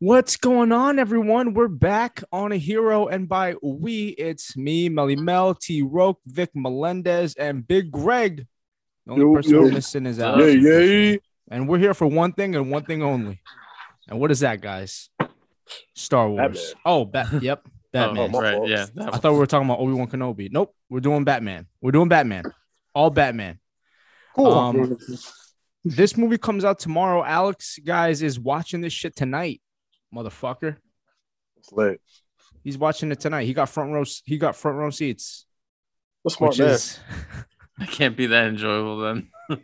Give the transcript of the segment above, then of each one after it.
What's going on, everyone? We're back on a hero, and by we, it's me, Melly Mel, T. Roke, Vic Melendez, and Big Greg. The only Yo, person yo. we're missing is Alex. Yeah, yeah. And we're here for one thing and one thing only. And what is that, guys? Star Wars. Batman. Oh, bat. Yep, Batman. my right. Yeah. I thought we were talking about Obi Wan Kenobi. Nope, we're doing Batman. We're doing Batman. All Batman. Cool. Um, This movie comes out tomorrow. Alex, guys, is watching this shit tonight, motherfucker. it's lit. He's watching it tonight. He got front row. He got front row seats, A smart man. is I can't be that enjoyable then.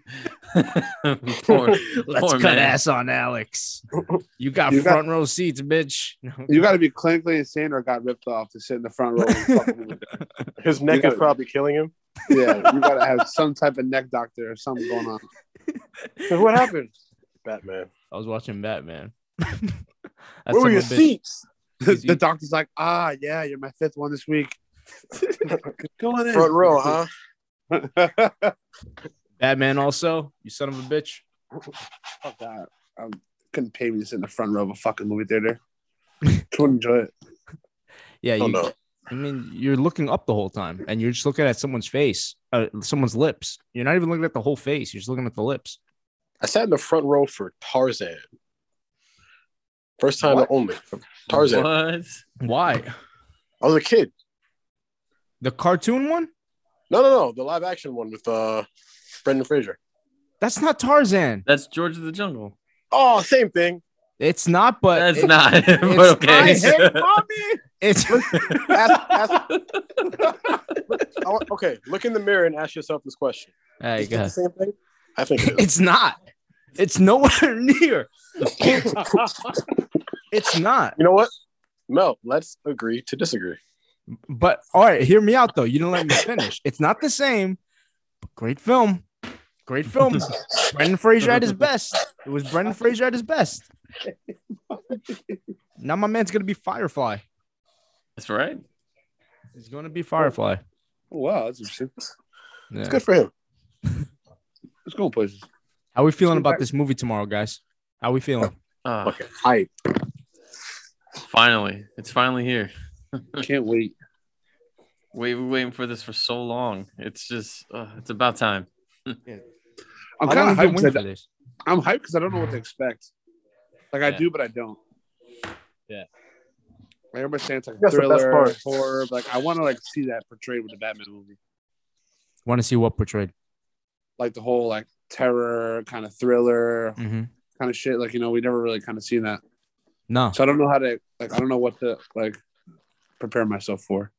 Poor- let's Poor cut man. ass on Alex. You got You got- front row seats, bitch. You got to be clinically insane or got ripped off to sit in the front row. and fucking movie. His neck gotta- is probably killing him. yeah, you got to have some type of neck doctor or something going on. What happened? Batman. I was watching Batman. That Where son were your a seats? The, Easy. the doctor's like, ah, yeah, you're my fifth one this week. Go on in. Front row, huh? Batman also, you son of a bitch. Fuck that. I couldn't pay me to sit in the front row of a fucking movie theater. Couldn't enjoy it. Yeah, Oh you, no. I mean, you're looking up the whole time, and you're just looking at someone's face, uh, someone's lips. You're not even looking at the whole face. You're just looking at the lips. I sat in the front row for Tarzan. First time What? only. Tarzan. What? Why? I was a kid. The cartoon one? No, no, no. The live action one with uh Brendan Fraser. That's not Tarzan. That's George of the Jungle. Oh, same thing. It's not, but That's it- not. it's- but okay. I hate mommy. It's Ask, ask, I okay, look in the mirror and ask yourself this question. There you Is go. the same thing? I think it is. It's not. It's nowhere near. It's not. You know what? Mel, let's agree to disagree. But all right, hear me out though. You didn't let me finish. It's not the same, but great film. Great film. Brendan Fraser at his best. It was Brendan Fraser at his best. Now my man's gonna be Firefly. That's right. He's gonna be Firefly. wow, that's interesting. Yeah. It's good for him. Let's go places. How are we feeling about this movie tomorrow, guys? How are we feeling? Ah, Okay. Hype. finally, it's finally here. Can't wait. We've been waiting for this for so long. It's just, uh, it's about time. Yeah. I'm How kind of hyped. been 'cause I- for this? I'm hyped because I don't know what to expect. Like I Yeah. do, but I don't. Yeah. Like everybody's saying it's like a That's thriller, part. horror. but, Like I want to like see that portrayed with the Batman movie, Want to see what portrayed? like the whole like terror kind of thriller Mm-hmm. kind of shit. Like you know, we never really kind of seen that, No. so I don't know how to like. I don't know what to like prepare myself for.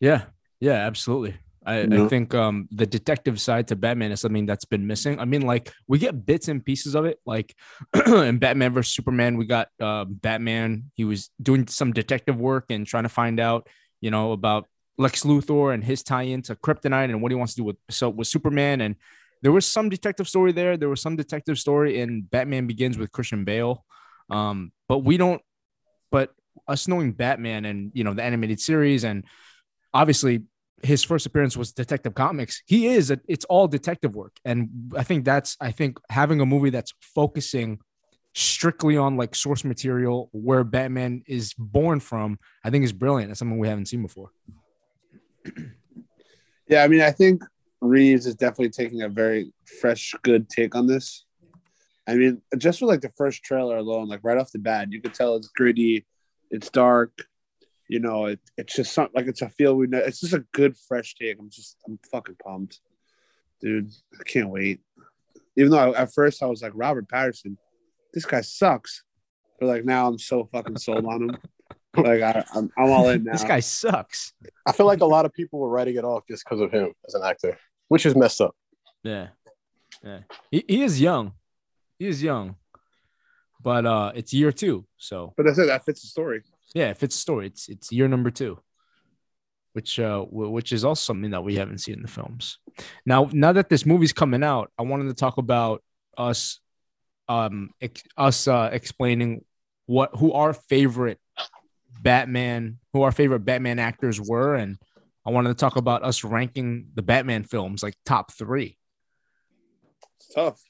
Yeah. Yeah. Absolutely. I, I think um the detective side to Batman is something that's been missing. I mean, like we get bits and pieces of it. Like in Batman versus Superman, we got uh, Batman. He was doing some detective work and trying to find out, you know, about Lex Luthor and his tie-in to Kryptonite and what he wants to do with so with Superman. And there was some detective story there. There was some detective story in Batman Begins with Christian Bale. Um, but we don't. But us knowing Batman and you know the animated series and obviously his first appearance was Detective Comics. He is a, it's all detective work, and I think that's I think having a movie that's focusing strictly on like source material where Batman is born from, I think is brilliant. It's something we haven't seen before. Yeah, I mean, I think Reeves is definitely taking a very fresh, good take on this. I mean, just with like the first trailer alone, like right off the bat, you could tell it's gritty, it's dark. You know, it, it's just something like it's a feel we know. It's just a good, fresh take. I'm just, I'm fucking pumped, dude. I can't wait. Even though I, at first I was like Robert Pattinson, this guy sucks, but like now I'm so fucking sold on him. Like I, I'm, I'm all in now. This guy sucks. I feel like a lot of people were writing it off just because of him as an actor, which is messed up. Yeah, yeah. He, he is young. He is young, but uh, it's year two, so but that's it. that fits the story. yeah, if it's a story, it's it's year number two, which uh w- which is also something that we haven't seen in the films. Now, now that this movie's coming out, I wanted to talk about us, um, ex- us uh, explaining what who our favorite Batman, who our favorite Batman actors were, and I wanted to talk about us ranking the Batman films like top three. It's tough.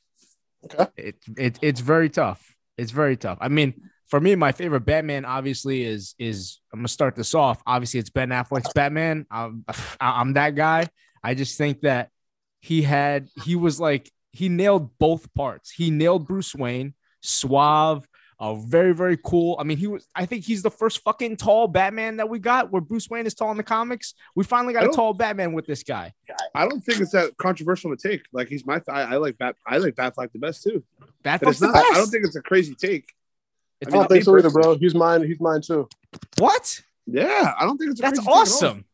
It, it it's very tough. It's very tough. I mean, for me, my favorite Batman obviously is is I'm gonna start this off. Obviously, it's Ben Affleck's Batman. I'm I'm that guy. I just think that he had he was like he nailed both parts. He nailed Bruce Wayne, suave, uh, very very cool. I mean, he was. I think he's the first fucking tall Batman that we got. Where Bruce Wayne is tall in the comics, we finally got a tall Batman with this guy. I don't think it's that controversial to take. Like he's my, I, I like Bat, I like Batfleck the best too. But Batfleck's it's the not. best. I don't think it's a crazy take. It's I don't not- think so either, bro. He's mine. He's mine too. what? Yeah, I don't think it's. A That's crazy take awesome.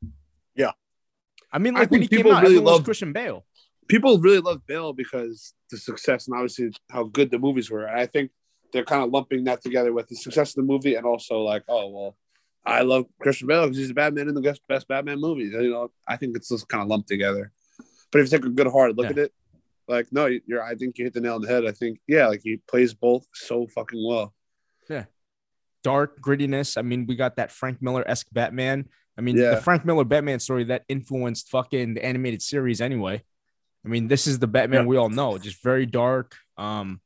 Yeah. I mean, I like when he think came people out, really everyone was love- Christian Bale. People really love Bale because the success and obviously how good the movies were. I think they're kind of lumping that together with the success of the movie and also like, oh well, I love Christian Bale because he's the Batman in the best, best Batman movies. You know, I think it's just kind of lumped together. But if you take a good hard look Yeah. at it, like no, you're. I think you hit the nail on the head. I think yeah, like he plays both so fucking well. Yeah, dark grittiness. I mean, we got that Frank Miller esque Batman. I mean, Yeah. the Frank Miller Batman story that influenced fucking the animated series anyway. I mean, this is the Batman Yeah. we all know, just very dark. Um,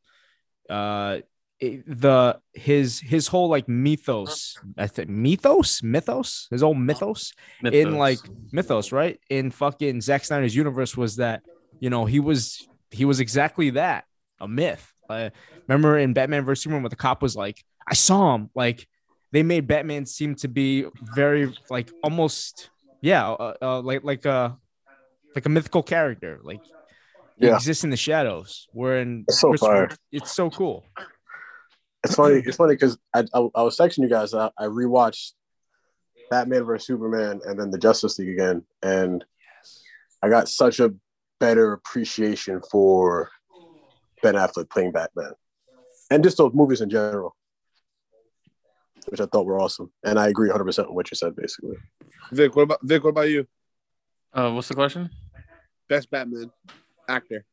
uh, the his his whole like mythos, I think mythos, mythos, his old mythos in like mythos, right? In fucking Zack Snyder's universe was that you know he was he was exactly that a myth. Uh, remember in Batman vs Superman, what the cop was like, I saw him. Like they made Batman seem to be very like almost yeah, uh, uh, like like a like a mythical character. Like Yeah. exists in the shadows. Where in It's so Christopher- fire. it's so cool. It's funny. It's funny because I, I I was texting you guys. I, I rewatched Batman vs Superman and then the Justice League again, and I got such a better appreciation for Ben Affleck playing Batman, and just those movies in general, which I thought were awesome. And I agree 100 percent with what you said, basically. Vic, what about Vic? What about you? Uh, what's the question? Best Batman actor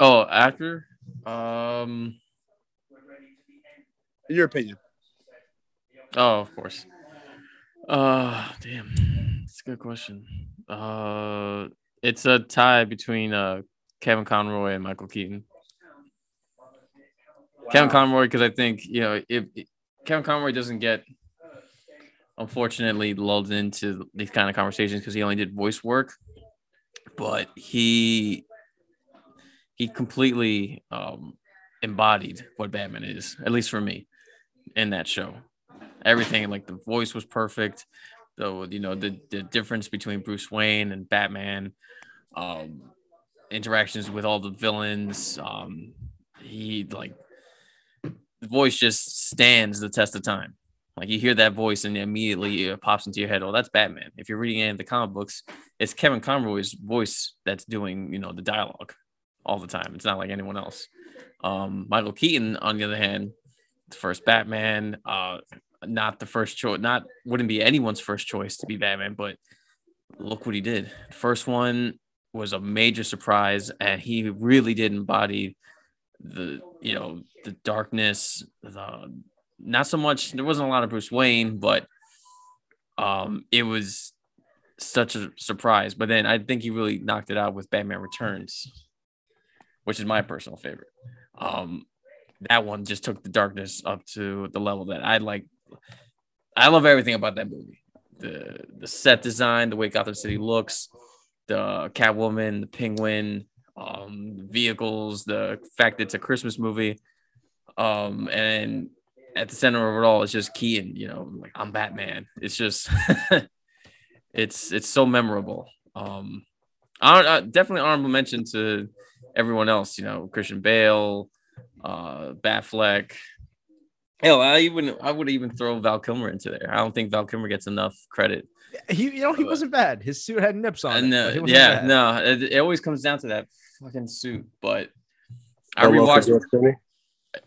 Oh, actor. Um. In your opinion? Oh, of course. Uh, damn, it's a good question. Uh, it's a tie between uh Kevin Conroy and Michael Keaton. Kevin Conroy, because I think you know if, if Kevin Conroy doesn't get unfortunately lulled into these kind of conversations because he only did voice work, but he he completely um embodied what Batman is, at least for me, in that show. Everything like the voice was perfect. The you know the the difference between Bruce Wayne and Batman, um, interactions with all the villains. Um, he like the voice just stands the test of time. Like you hear that voice and immediately it pops into your head. Oh, that's Batman. If you're reading any of the comic books, it's Kevin Conroy's voice that's doing you know the dialogue all the time. It's not like anyone else. Um, Michael Keaton, on the other hand, the first Batman, uh, not the first choice, not wouldn't be anyone's first choice to be Batman, but look what he did. First one was a major surprise, and he really did embody the you know the darkness, the not so much. There wasn't a lot of Bruce Wayne, but um, it was such a surprise. But then I think he really knocked it out with Batman Returns, which is my personal favorite. Um, that one just took the darkness up to the level that I like. I love everything about that movie. The the set design, the way Gotham City looks, the Catwoman, the Penguin, um, the vehicles, the fact that it's a Christmas movie, um, and at the center of it all is just Keaton. You know, like I'm Batman. It's just, it's it's so memorable. Um, I, I definitely honorable mention to everyone else. You know, Christian Bale, uh, Batfleck. Hell, I even I would even throw Val Kilmer into there. I don't think Val Kilmer gets enough credit. He, you know, he wasn't bad. His suit had nips on And it. but he wasn't yeah, bad. no, it, it always comes down to that fucking suit. But I well, rewatched,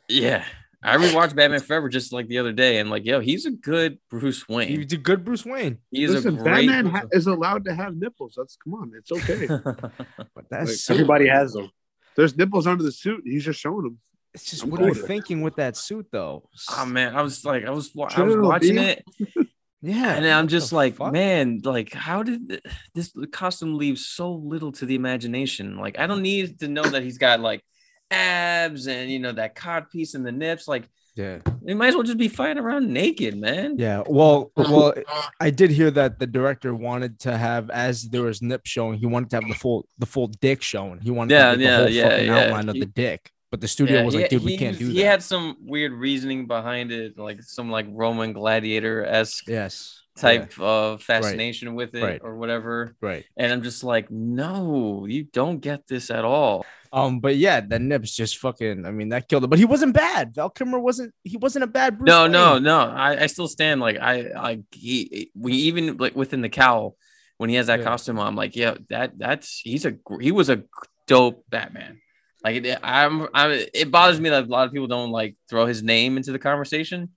yeah, I rewatched Batman Forever just like the other day, and like, yo, he's a good Bruce Wayne. He's a good, Bruce Wayne. He's Listen, a great. Batman ha- is allowed to have nipples. That's come on, it's okay. But that's Like, so- Everybody has them. There's nipples under the suit. He's just showing them. It's just I'm what are you thinking with that suit, though? oh man, I was like, I was, I was watching it, yeah, and I'm just like, fuck? man, like, how did this costume leave so little to the imagination? Like, I don't need to know that he's got like abs and you know that cod piece and the nips. Like Yeah. they might as well just be fighting around naked, man. Yeah. Well, well, I did hear that the director wanted to have, as there was nip showing, he wanted to have the full, the full dick shown. He wanted to Yeah, have yeah, the whole yeah, fucking yeah. outline of He- the dick. But the studio Yeah, was like, dude, we can't was- do He that. had some weird reasoning behind it, like some like Roman gladiator esque yes. type of uh, fascination with it Right. or whatever. Right. And I'm just like, no, you don't get this at all. Um, but yeah, the nips just fucking. I mean, that killed it. But he wasn't bad. Val Kilmer wasn't. He wasn't a bad Bruce. no, Wayne. no, no. I, I still stand like I I he we even like within the cowl when he has that Yeah. costume on, I'm like, yeah, that that's he's a he was a dope Batman. Like it, I'm, I'm it bothers me that a lot of people don't like throw his name into the conversation.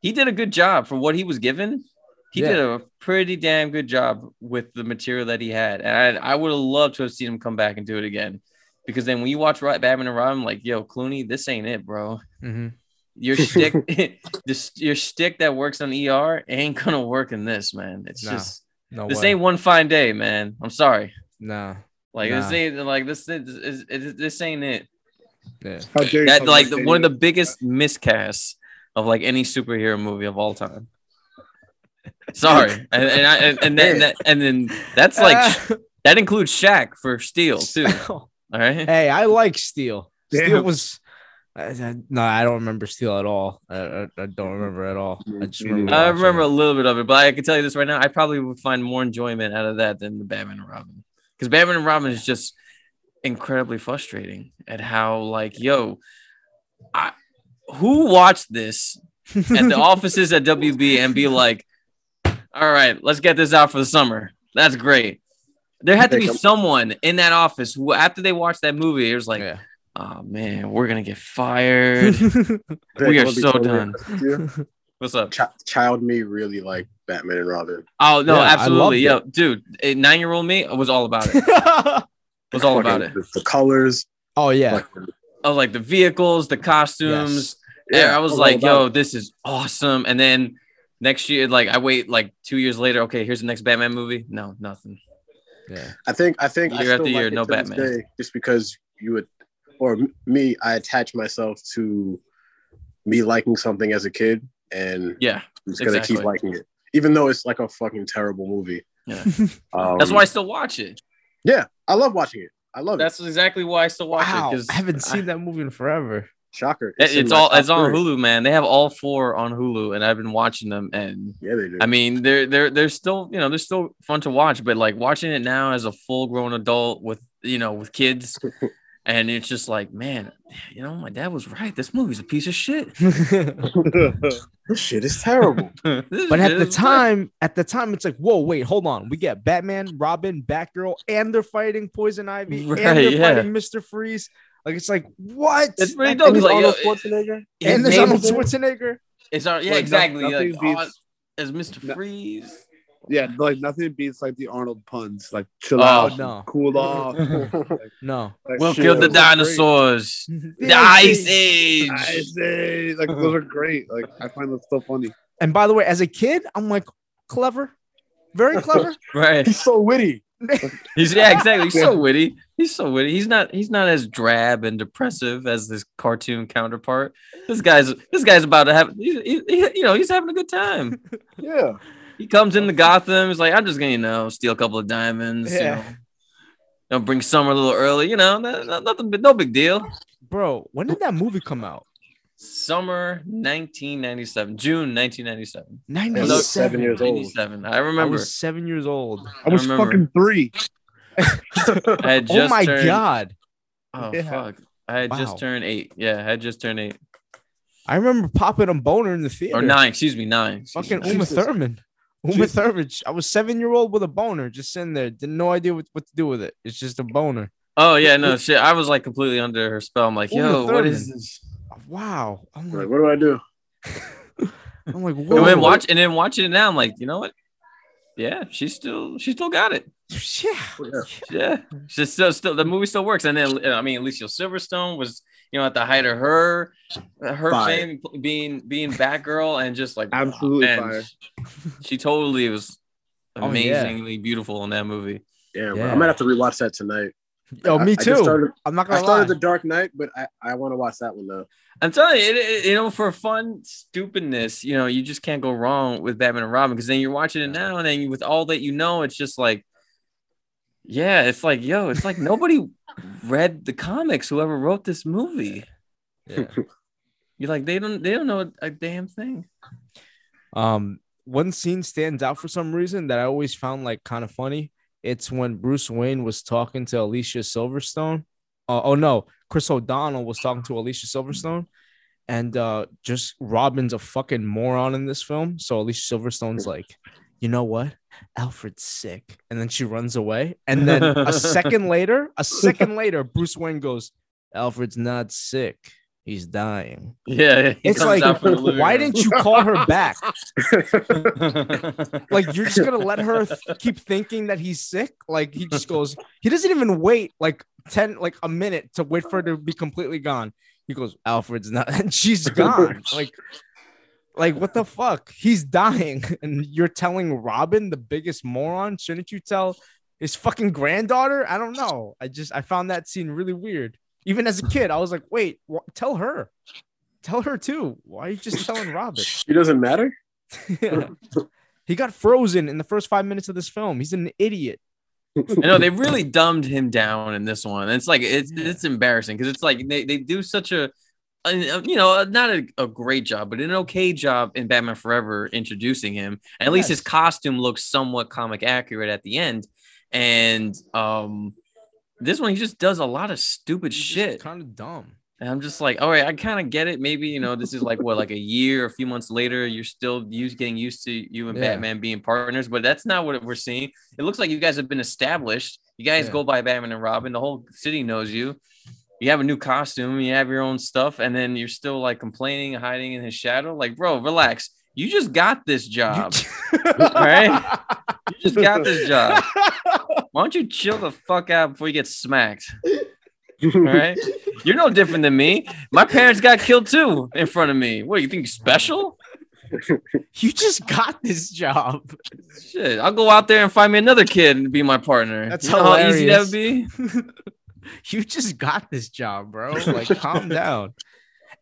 He did a good job for what he was given. He Yeah. did a pretty damn good job with the material that he had, and I, I would have loved to have seen him come back and do it again. Because then when you watch Ro- Batman and Robin, like, yo, Clooney, this ain't it, bro Mhm. your stick this your stick that works on ER ain't gonna work in this, man. It's Nah, just No this way. ain't one fine day, man. I'm sorry. Nah. Like Nah. this ain't like this is this, this, this ain't it. Yeah. How dare That talk like the, one of the biggest miscasts of like any superhero movie of all time. Sorry, and and, I, and, and then that, and then that's like that includes Shaq for Steel too. All right, hey, I like Steel. Steel was. I- I- no, I don't remember Steel at all. I, I, I don't remember at all. I just remember. I remember it. a little bit of it, but I can tell you this right now: I probably would find more enjoyment out of that than the Batman and Robin, because Batman and Robin is just incredibly frustrating at how like, yo, I who watched this at the offices at WB and be like, all right, let's get this out for the summer. That's great. There had to be Pick 'em. someone in that office who, after they watched that movie, it was like, yeah. oh man, we're gonna get fired. We are I'm gonna be so done. honest with you. What's up? Chi- child me really like Batman and Robin. Oh no, Yeah, absolutely, yo, loved dude, nine year old me was all about it. Was all about it. The, the colors. oh yeah. like, I was like the vehicles, the costumes. yeah, I was all like, yo, it. this is awesome. And then next year, like I wait like two years later. Okay, here's the next Batman movie. No, nothing. Yeah. I think I think I Year still after year, like it no to this Batman. day, just because you would, or me, I attach myself to me liking something as a kid, and Yeah, I'm just gonna exactly. keep liking it, even though it's like a fucking terrible movie. Yeah. Um, that's why I still watch it. Yeah, I love watching it. I love it. That's exactly why I still watch Wow. it because I haven't seen that movie in forever. It. Shocker! It's, in my all top it's on three. Hulu, man. They have all four on Hulu, and I've been watching them. And Yeah, they do. I mean, they're they're they're still you know they're still fun to watch, but like watching it now as a full grown adult with you know with kids, and it's just like, man, you know, my dad was right. This movie's a piece of shit. this shit is terrible. But at the is- time, at the time, it's like, whoa, wait, hold on. We get Batman, Robin, Batgirl, and they're fighting Poison Ivy, Right, and they're yeah. fighting Mister Freeze. Like it's like what? it's pretty and dope. It's there's like, yo, Arnold Schwarzenegger. it- and there's Arnold Schwarzenegger. It's our, yeah, Like, exactly. nothing Like, beats- oh, as Mr. No- Freeze. yeah, like nothing beats like the Arnold puns. Like chill Oh, out, no. cool off. No. Like, We'll kill the those are great. dinosaurs. The Ice Age. I say, like those are great. Like I find that so funny. And by the way, as a kid, I'm like clever, very clever. Right. He's so witty. He's yeah, exactly. He's so witty. He's so witty. He's not he's not as drab and depressive as this cartoon counterpart. This guy's this guy's about to have he, he- he- you know, he's having a good time. Yeah. He comes into Gotham, he's like, I'm just gonna, you know, steal a couple of diamonds, you Yeah. know. You know, bring summer a little early, you know, no- no- nothing no big deal. Bro, when did that movie come out? Summer 1997, June 1997. I seven 97. years old. 97. I I remember. was seven years old. I was remember. fucking three. I had oh just oh my turned, god. Oh Yeah. fuck! I had Wow. just turned eight. Yeah, I had just turned eight I remember popping a boner in the theater. or nine. Excuse me, nine. Excuse Fucking me. Uma Jesus. Thurman. Uma Jesus. Thurman. I was seven year old with a boner, just sitting there, didn't no idea what, what to do with it. It's just a boner. Oh yeah, no shit. I was like completely under her spell. I'm like, Uma yo, what is this? Wow. I'm Like, like, what do I do? I'm like, And then watch and then watching it now, I'm like, you know what? Yeah, she's still she still got it. Yeah. Oh, yeah, she's still still the movie still works. And then uh, I mean, Alicia Silverstone was you know at the height of her uh, her Fire. fame being being Batgirl and just like Absolutely man, fire. She totally was Oh, yeah. amazingly beautiful in that movie. Yeah, Yeah. I might have to rewatch that tonight. Yo, I- me I too. started- I'm not I gonna lie. started The Dark Knight, but I, I want to watch that one though. I'm telling you, it, it- you know, for fun stupidness, you know, you just can't go wrong with Batman and Robin because then you're watching it now, and then you, with all that you know, it's just like, yeah, it's like, yo, it's like nobody read the comics. Whoever wrote this movie, Yeah. you're like, they don't, they don't know a damn thing. Um, one scene stands out for some reason that I always found like kind of funny. It's when Bruce Wayne was talking to Alicia Silverstone. Uh, oh no, Chris O'Donnell was talking to Alicia Silverstone, and uh, just Robin's a fucking moron in this film. So Alicia Silverstone's like, you know what? Alfred's sick, and then she runs away. And then a second later, a second later, Bruce Wayne goes, "Alfred's not sick." He's dying. Yeah, he It's comes like, out from the why didn't you call her back? like you're just gonna let her th- keep thinking that he's sick? Like he just goes he doesn't even wait like 10 like a minute to wait for her to be completely gone. He goes alfred's not and she's gone. Like like what the fuck? He's dying. And you're telling robin the biggest moron? Shouldn't you tell his fucking granddaughter? I don't know. I just i found that scene really weird even as a kid i was like wait wh- tell her tell her too why are you just telling robin She doesn't matter. yeah. He got frozen in the first five minutes of this film. He's an idiot. I know they really dumbed him down in this one. It's like it's Yeah. it's embarrassing because it's like they, they do such a, a- you know not a, a great job, but an okay job in Batman Forever introducing him. And at least his costume looks somewhat comic accurate at the end. And um, this one he just does a lot of stupid shit. Kind of dumb. And I'm just like, all right, I kind of get it. Maybe you know this is like what like a year, a few months later, you're still used getting used to you and Yeah. Batman being partners, but that's not what we're seeing. It looks like you guys have been established. You guys Yeah. go by Batman and Robin. The whole city knows you. You have a new costume. You have your own stuff, and then you're still like complaining, hiding in his shadow. Like, bro, relax. You just got this job. right? You just got this job. Why don't you chill the fuck out before you get smacked? All right. You're no different than me. My parents got killed too in front of me. What you think you're special? you just got this job. Shit. I'll go out there and find me another kid and be my partner. That's you know how easy that would be? you just got this job, bro. Like, calm down.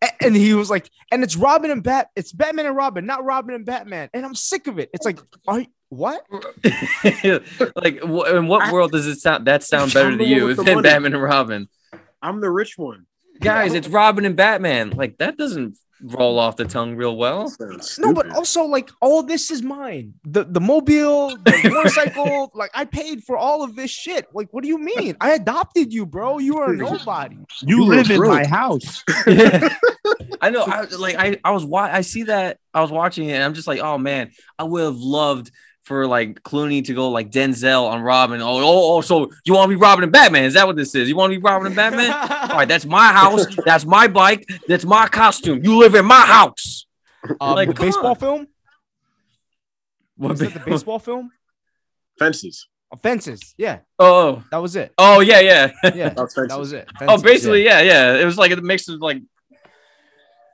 A- And he was like, and it's Robin and Bat, it's Batman and Robin, not Robin and Batman. And I'm sick of it. It's like, are you, what? like wh- in what I- world does it sound that sound better to you than money. Batman and Robin? I'm the rich one. Guys, it's Robin and Batman. Like that doesn't roll off the tongue real well. No, but also like all this is mine. The the mobile, the motorcycle, like I paid for all of this shit. Like, what do you mean? I adopted you, bro. You are nobody. You, You live in my house. I know. I like. I I was wa- I see that. I was watching it. and I'm just like, oh man, I would have loved for like Clooney to go like Denzel on Robin. Oh, oh, oh. So you want to be Robin and Batman? Is that what this is? You want to be Robin and Batman? All right, that's my house. That's my bike. That's my costume. You live in my house. Um, Like, the baseball on. film. What Was that the baseball film? Fences. Fences. Yeah, Oh, that was it. oh yeah, yeah. Yeah, That's fences. that was it. oh, basically, yeah. yeah. yeah, It was like a mix of like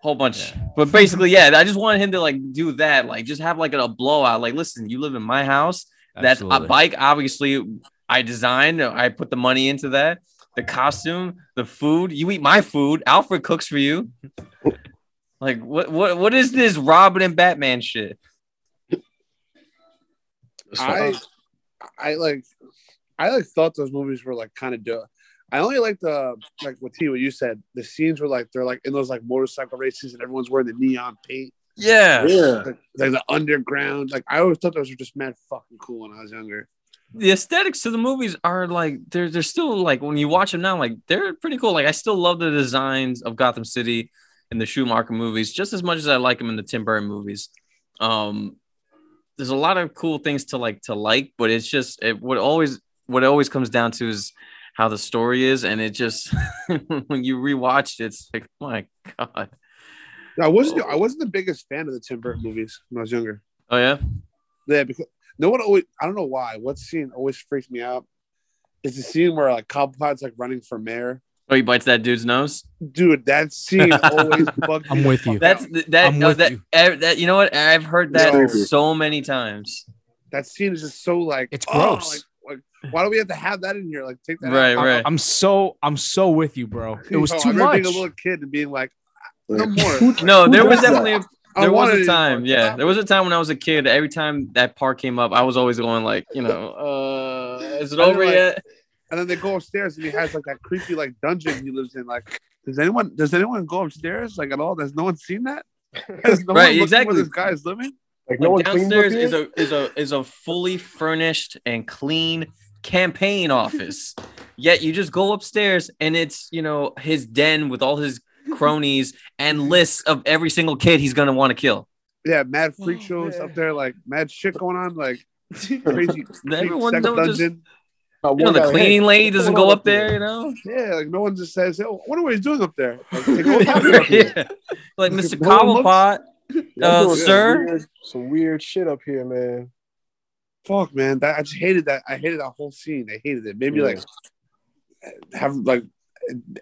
whole bunch, Yeah. but basically, yeah. I just wanted him to like do that, like just have like a blowout. Like, listen, you live in my house. That's a bike. Obviously, I designed. I put the money into that. The costume, the food. You eat my food. Alfred cooks for you. Like what? What? What is this Robin and Batman shit? I, I like, I like thought those movies were like kind of dope. I only like the like what T what you said. The scenes were like they're like in those like motorcycle races and everyone's wearing the neon paint, Yeah. yeah. like, like the underground. Like I always thought those were just mad fucking cool when I was younger. the aesthetics to the movies are like they're they're still like when you watch them now like they're pretty cool like i still love the designs of gotham city in the schumacher movies just as much as i like them in the tim burton movies um there's a lot of cool things to like to like but it's just it, what always what it always comes down to is how the story is and it just when you rewatch it it's like oh my god I wasn't I wasn't the biggest fan of the Tim Burton movies when I was younger. oh yeah Yeah, because no one always I don't know why. What scene always freaks me out? Is the scene where like Cobblepot's like running for mayor. oh he bites that dude's nose Dude, that scene always bugged me. I'm with you. that's that I'm no, with that, you. that you know what i've heard that Yo. so many times that scene is just so like It's oh, gross. like, like why do we have to have that in here? Like, take that. Right, out. right. I'm so I'm so with you, bro. It was You know, too I remember much. Being a little kid and being like, no more. No, there was definitely a, I there was a time. Yeah, there was a time when I was a kid. Every time that part came up, I was always going like, you know, uh, is it I know, over like- yet? And then they go upstairs and he has like that creepy like dungeon he lives in. Like, does anyone does anyone go upstairs like at all? Does no one seen that? Has no Right, one exactly. Where this guy is living. Like no Like one downstairs is a is a is a fully furnished and clean campaign office. Yet you just go upstairs and it's you know his den with all his cronies and lists of every single kid he's gonna want to kill. Yeah, mad freak Oh, shows man. up there, like mad shit going on, like crazy. Everyone sex don't just dungeon. Uh, you know one the guy, cleaning hey, lady what's doesn't going go on up there, you know. Yeah, like no one just says, "Oh, I wonder what he's doing up there." Like, they up yeah. Like Mr. No Cobblepot. Y'all Uh, doing some sir? weird- some weird shit up here, man. Fuck, man, that I just hated that. I hated that whole scene. I hated it. Made me Yeah. like have like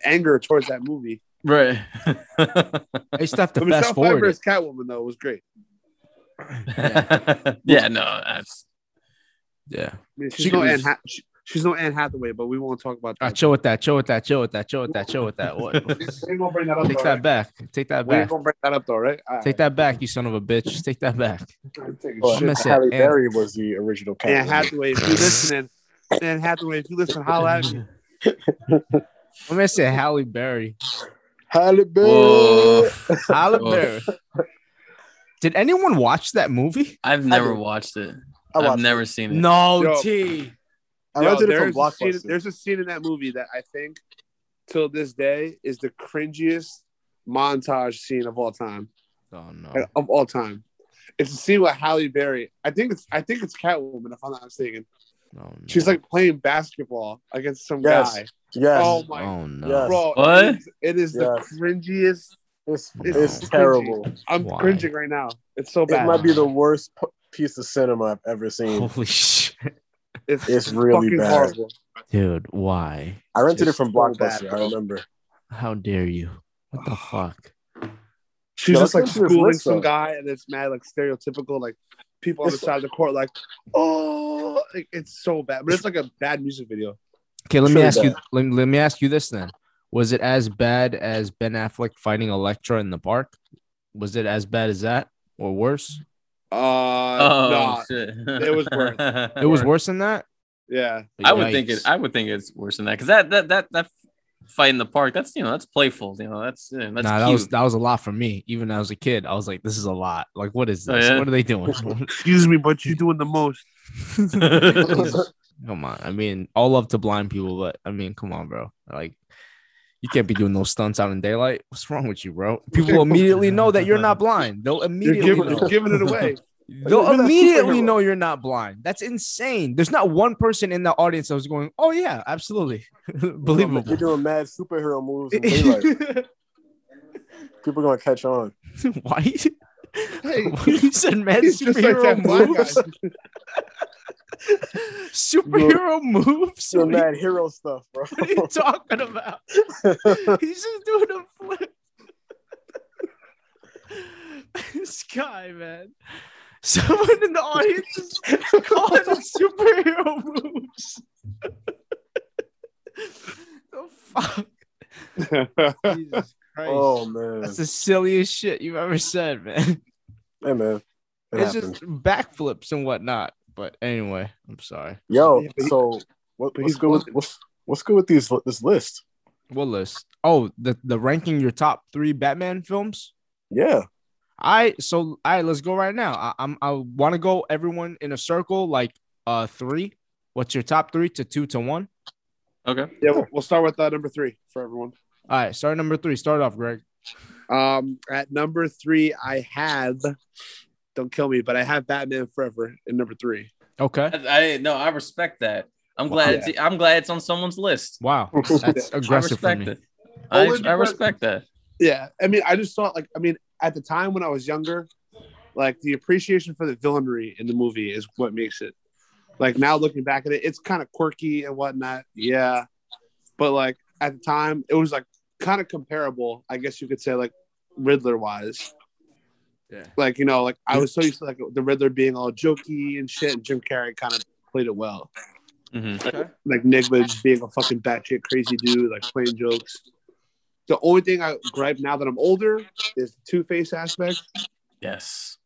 anger towards that movie. Right. I used to have to But fast Michelle forward. Pfeiffer it. as Catwoman though was great. yeah, no, that's Yeah. I mean, she's She no was- Anne. Ha- she, she's no Anne Hathaway, but we won't talk about that. chill with that. Chill with that. Chill with that. Chill with that. Chill with that. What? we gonna bring that up. Take though, that right? back. Take that We ain't gonna bring that up though, right? All Take right. that back, you son of a bitch. Take that back. I'm taking shit. gonna Halle Anne- Berry was the original Anne Hathaway, if you listening, Anne Hathaway, if you listen, holla at me. I'm gonna say Halle Berry. Halle Berry. Whoa. Halle Berry. Did anyone watch that movie? I've never watched it. I I've never it. seen it. No, Yo. T. I Yo, rented it from there's, a scene, there's a scene in that movie that I think till this day is the cringiest montage scene of all time. Oh no. Of all time. It's a scene with Halle Berry. I think it's I think it's Catwoman, if I'm not mistaken. Oh, no. She's like playing basketball against some Yes. guy. Yes, Oh my Oh no. Yes. bro. What? It is, it is Yes. the cringiest. it's It's it's terrible. I'm Why? cringing right now. It's so bad. It might be the worst p- piece of cinema I've ever seen. Holy shit. It's, It's really fucking bad. horrible. Dude, why? I rented it Just from so Blockbuster. bad, I remember. How dare you? What the fuck? She's Yo, just like let's go to this schooling list, some though. guy, and it's mad like stereotypical, like people on the side of the court, like, oh, like, it's so bad. But it's like a bad music video. Okay, let me Truly ask you bad. let, let me ask you this then. Was it as bad as Ben Affleck fighting Elektra in the park? Was it as bad as that or worse? Uh, Oh nah, shit! it was worse. It was worse than that? yeah. I would think it. I would think it's worse than that because that that that that fight in the park. That's you know that's playful. You know that's yeah, that's nah, that was that was a lot for me. Even as a kid, I was like, "This is a lot. Like, what is Oh, yeah? What are they doing?" Excuse me, but you're doing the most. come on. I mean, all love to blind people, but I mean, come on, bro. Like, you can't be doing those stunts out in daylight. What's wrong with you, bro? People immediately know that you're not blind. They'll You're immediately giving, know. you're giving it away. They'll immediately know you're not blind. That's insane. There's not one person in the audience that was going, "Oh yeah, absolutely, believable." You're doing mad superhero moves in daylight. People are gonna catch on. Why? Hey, you said mad just like superhero moves. Superhero moves. Doing What are, mad hero stuff, bro. what are you talking about? He's just doing a flip. this guy, man. Someone in the audience is calling him superhero moves. the fuck? Jesus Christ. oh man, That's the silliest shit you've ever said, man. hey man, it it's happened. just backflips and whatnot. But anyway, I'm sorry. Yo, Yeah, but he- so what, but what's good with what's, what's good with these this list? What list? Oh, the the ranking your top three Batman films. Yeah, I so all right, let's go right now. I, I'm I want to go everyone in a circle, like uh three. What's your top three to two to one? okay. yeah, we'll- we'll start with uh, number three for everyone. All right, start number three. Start off, Greg. Um, at number three, I have. Don't kill me, but I have Batman Forever in number three. Okay. I no, I respect that. I'm glad. It's, I'm glad it's on someone's list. Wow, that's I aggressive for respect me. it. I, I respect that. Yeah, I mean, I just thought like, I mean, at the time when I was younger, like the appreciation for the villainry in the movie is what makes it. Like now looking back at it, it's kind of quirky and whatnot. Yeah, but like at the time, it was like kind of comparable, I guess you could say, like Riddler wise. Yeah. Like you know, like I was so used to like the Riddler being all jokey and shit, and Jim Carrey kind of played it well. Mhm. Okay. like Nygma just being a fucking batshit crazy dude, like playing jokes. The only thing I gripe now that I'm older is the Two Face aspect, Yes.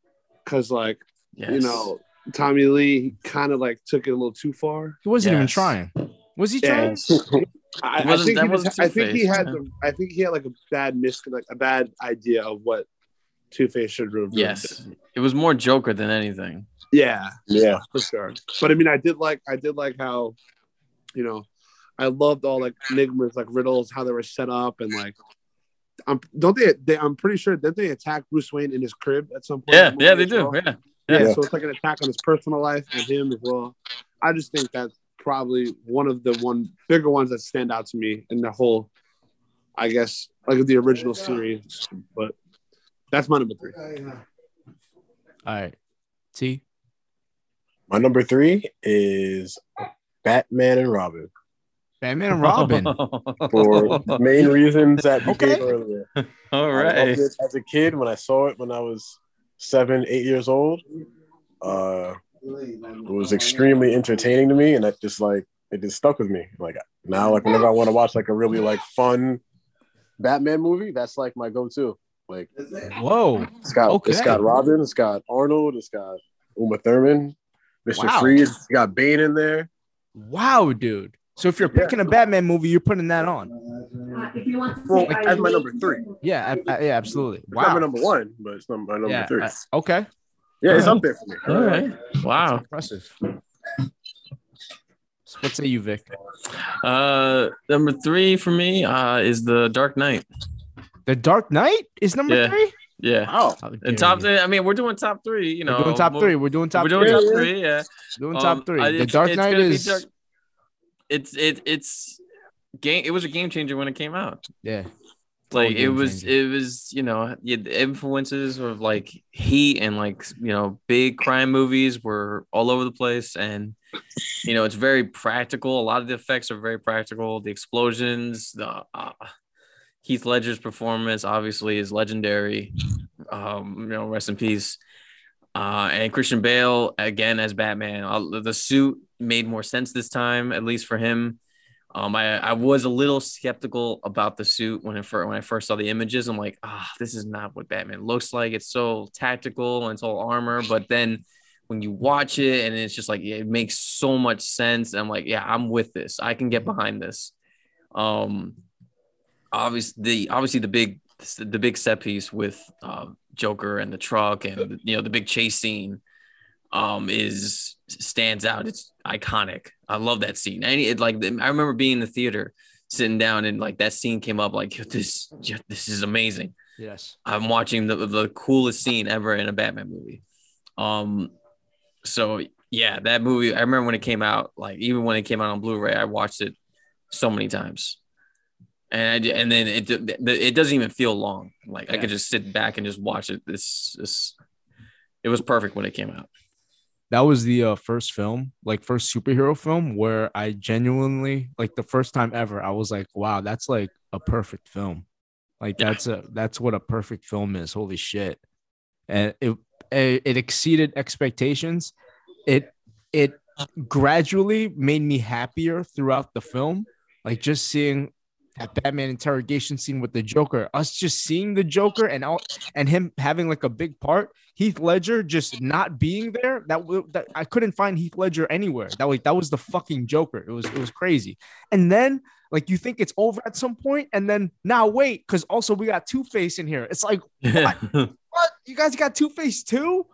because like Yes. you know Tommy Lee kind of like took it a little too far. He wasn't even trying. Was he Yeah. trying? I, I think he wasn't I think he Two-Face, had yeah. the, I think he had like a bad mis like a bad idea of what Two Face should have. Yes. been. It was more Joker than anything. Yeah, Yeah. for sure. But I mean, I did like I did like how, you know, I loved all like enigmas, like riddles, how they were set up, and like, I'm don't they? they I'm pretty sure didn't they attack Bruce Wayne in his crib at some point? Yeah. the Yeah, they do. well? Yeah. Yeah, Yeah. so it's like an attack on his personal life and him as well. I just think that's probably one of the one bigger ones that stand out to me in the whole, I guess, like the original series. But that's my number three. All right. T. My number three is Batman and Robin Batman and Robin. for main reasons that we Okay. gave earlier. All right. I loved it as a kid when I saw it when I was seven, eight years old. Uh, it was extremely entertaining to me, and that just like it just stuck with me. Like now, like whenever I want to watch like a really like fun Batman movie, that's like my go-to. Like Whoa. it's got it's Okay. got Robin, it's got Arnold, it's got Uma Thurman, Mister Wow. Freeze, it's got Bane in there. Wow, dude. So if you're picking a Batman movie, you're putting that on. Uh, if you want to Well, say as my number three. Yeah, ab- uh, yeah, absolutely. It's not my Wow. number one, but it's number, my number Yeah. three. uh, okay. yeah, it's up there for me. All right. Wow. Impressive. So what say you, Vic? Uh, number three for me uh, is the Dark Knight. The Dark Knight is number Yeah. three. Yeah. Wow. How dare And top three. I mean, we're doing top three. You know, We're doing top mo- three. We're doing top we're doing three. top Yeah, yeah. three. Yeah. Doing Um, top three. I- the Dark Knight is Dark- It's it it's game. It was a game changer when it came out. yeah. like it was changer. it was you know yeah, the influences of like heat and like you know big crime movies were all over the place and you know it's very practical a lot of the effects are very practical the explosions the uh, heath ledger's performance obviously is legendary um you know rest in peace uh and christian bale again as batman uh, the suit made more sense this time at least for him um, I, I was a little skeptical about the suit when it first, when I first saw the images. I'm like, ah, this is not what Batman looks like. It's so tactical and it's all armor. But then when you watch it and it's just like it makes so much sense. I'm like, yeah, I'm with this. I can get behind this. Um, obviously the obviously the big the big set piece with uh, Joker and the truck and you know the big chase scene um is stands out. It's iconic. I love that scene. Any it like I remember being in the theater sitting down and like that scene came up like this this is amazing. Yes. I'm watching the the coolest scene ever in a Batman movie. Um so yeah, that movie I remember when it came out like even when it came out on Blu-ray I watched it so many times. And I, and then it it doesn't even feel long. Like I could just sit back and just watch it. This this it was perfect when it came out. That was the uh, first film, like first superhero film, where I genuinely, like the first time ever, I was like, "Wow, that's like a perfect film." Like Yeah. that's a that's what a perfect film is. Holy shit! And it it, it exceeded expectations. It it gradually made me happier throughout the film. Like just seeing that Batman interrogation scene with the Joker, us just seeing the Joker and all, and him having like a big part. Heath Ledger just not being there. That, that I couldn't find Heath Ledger anywhere. That like that was the fucking Joker. It was it was crazy. And then like you think it's over at some point, and then now wait, because also we got Two Face in here. It's like what? You guys got Two Face too,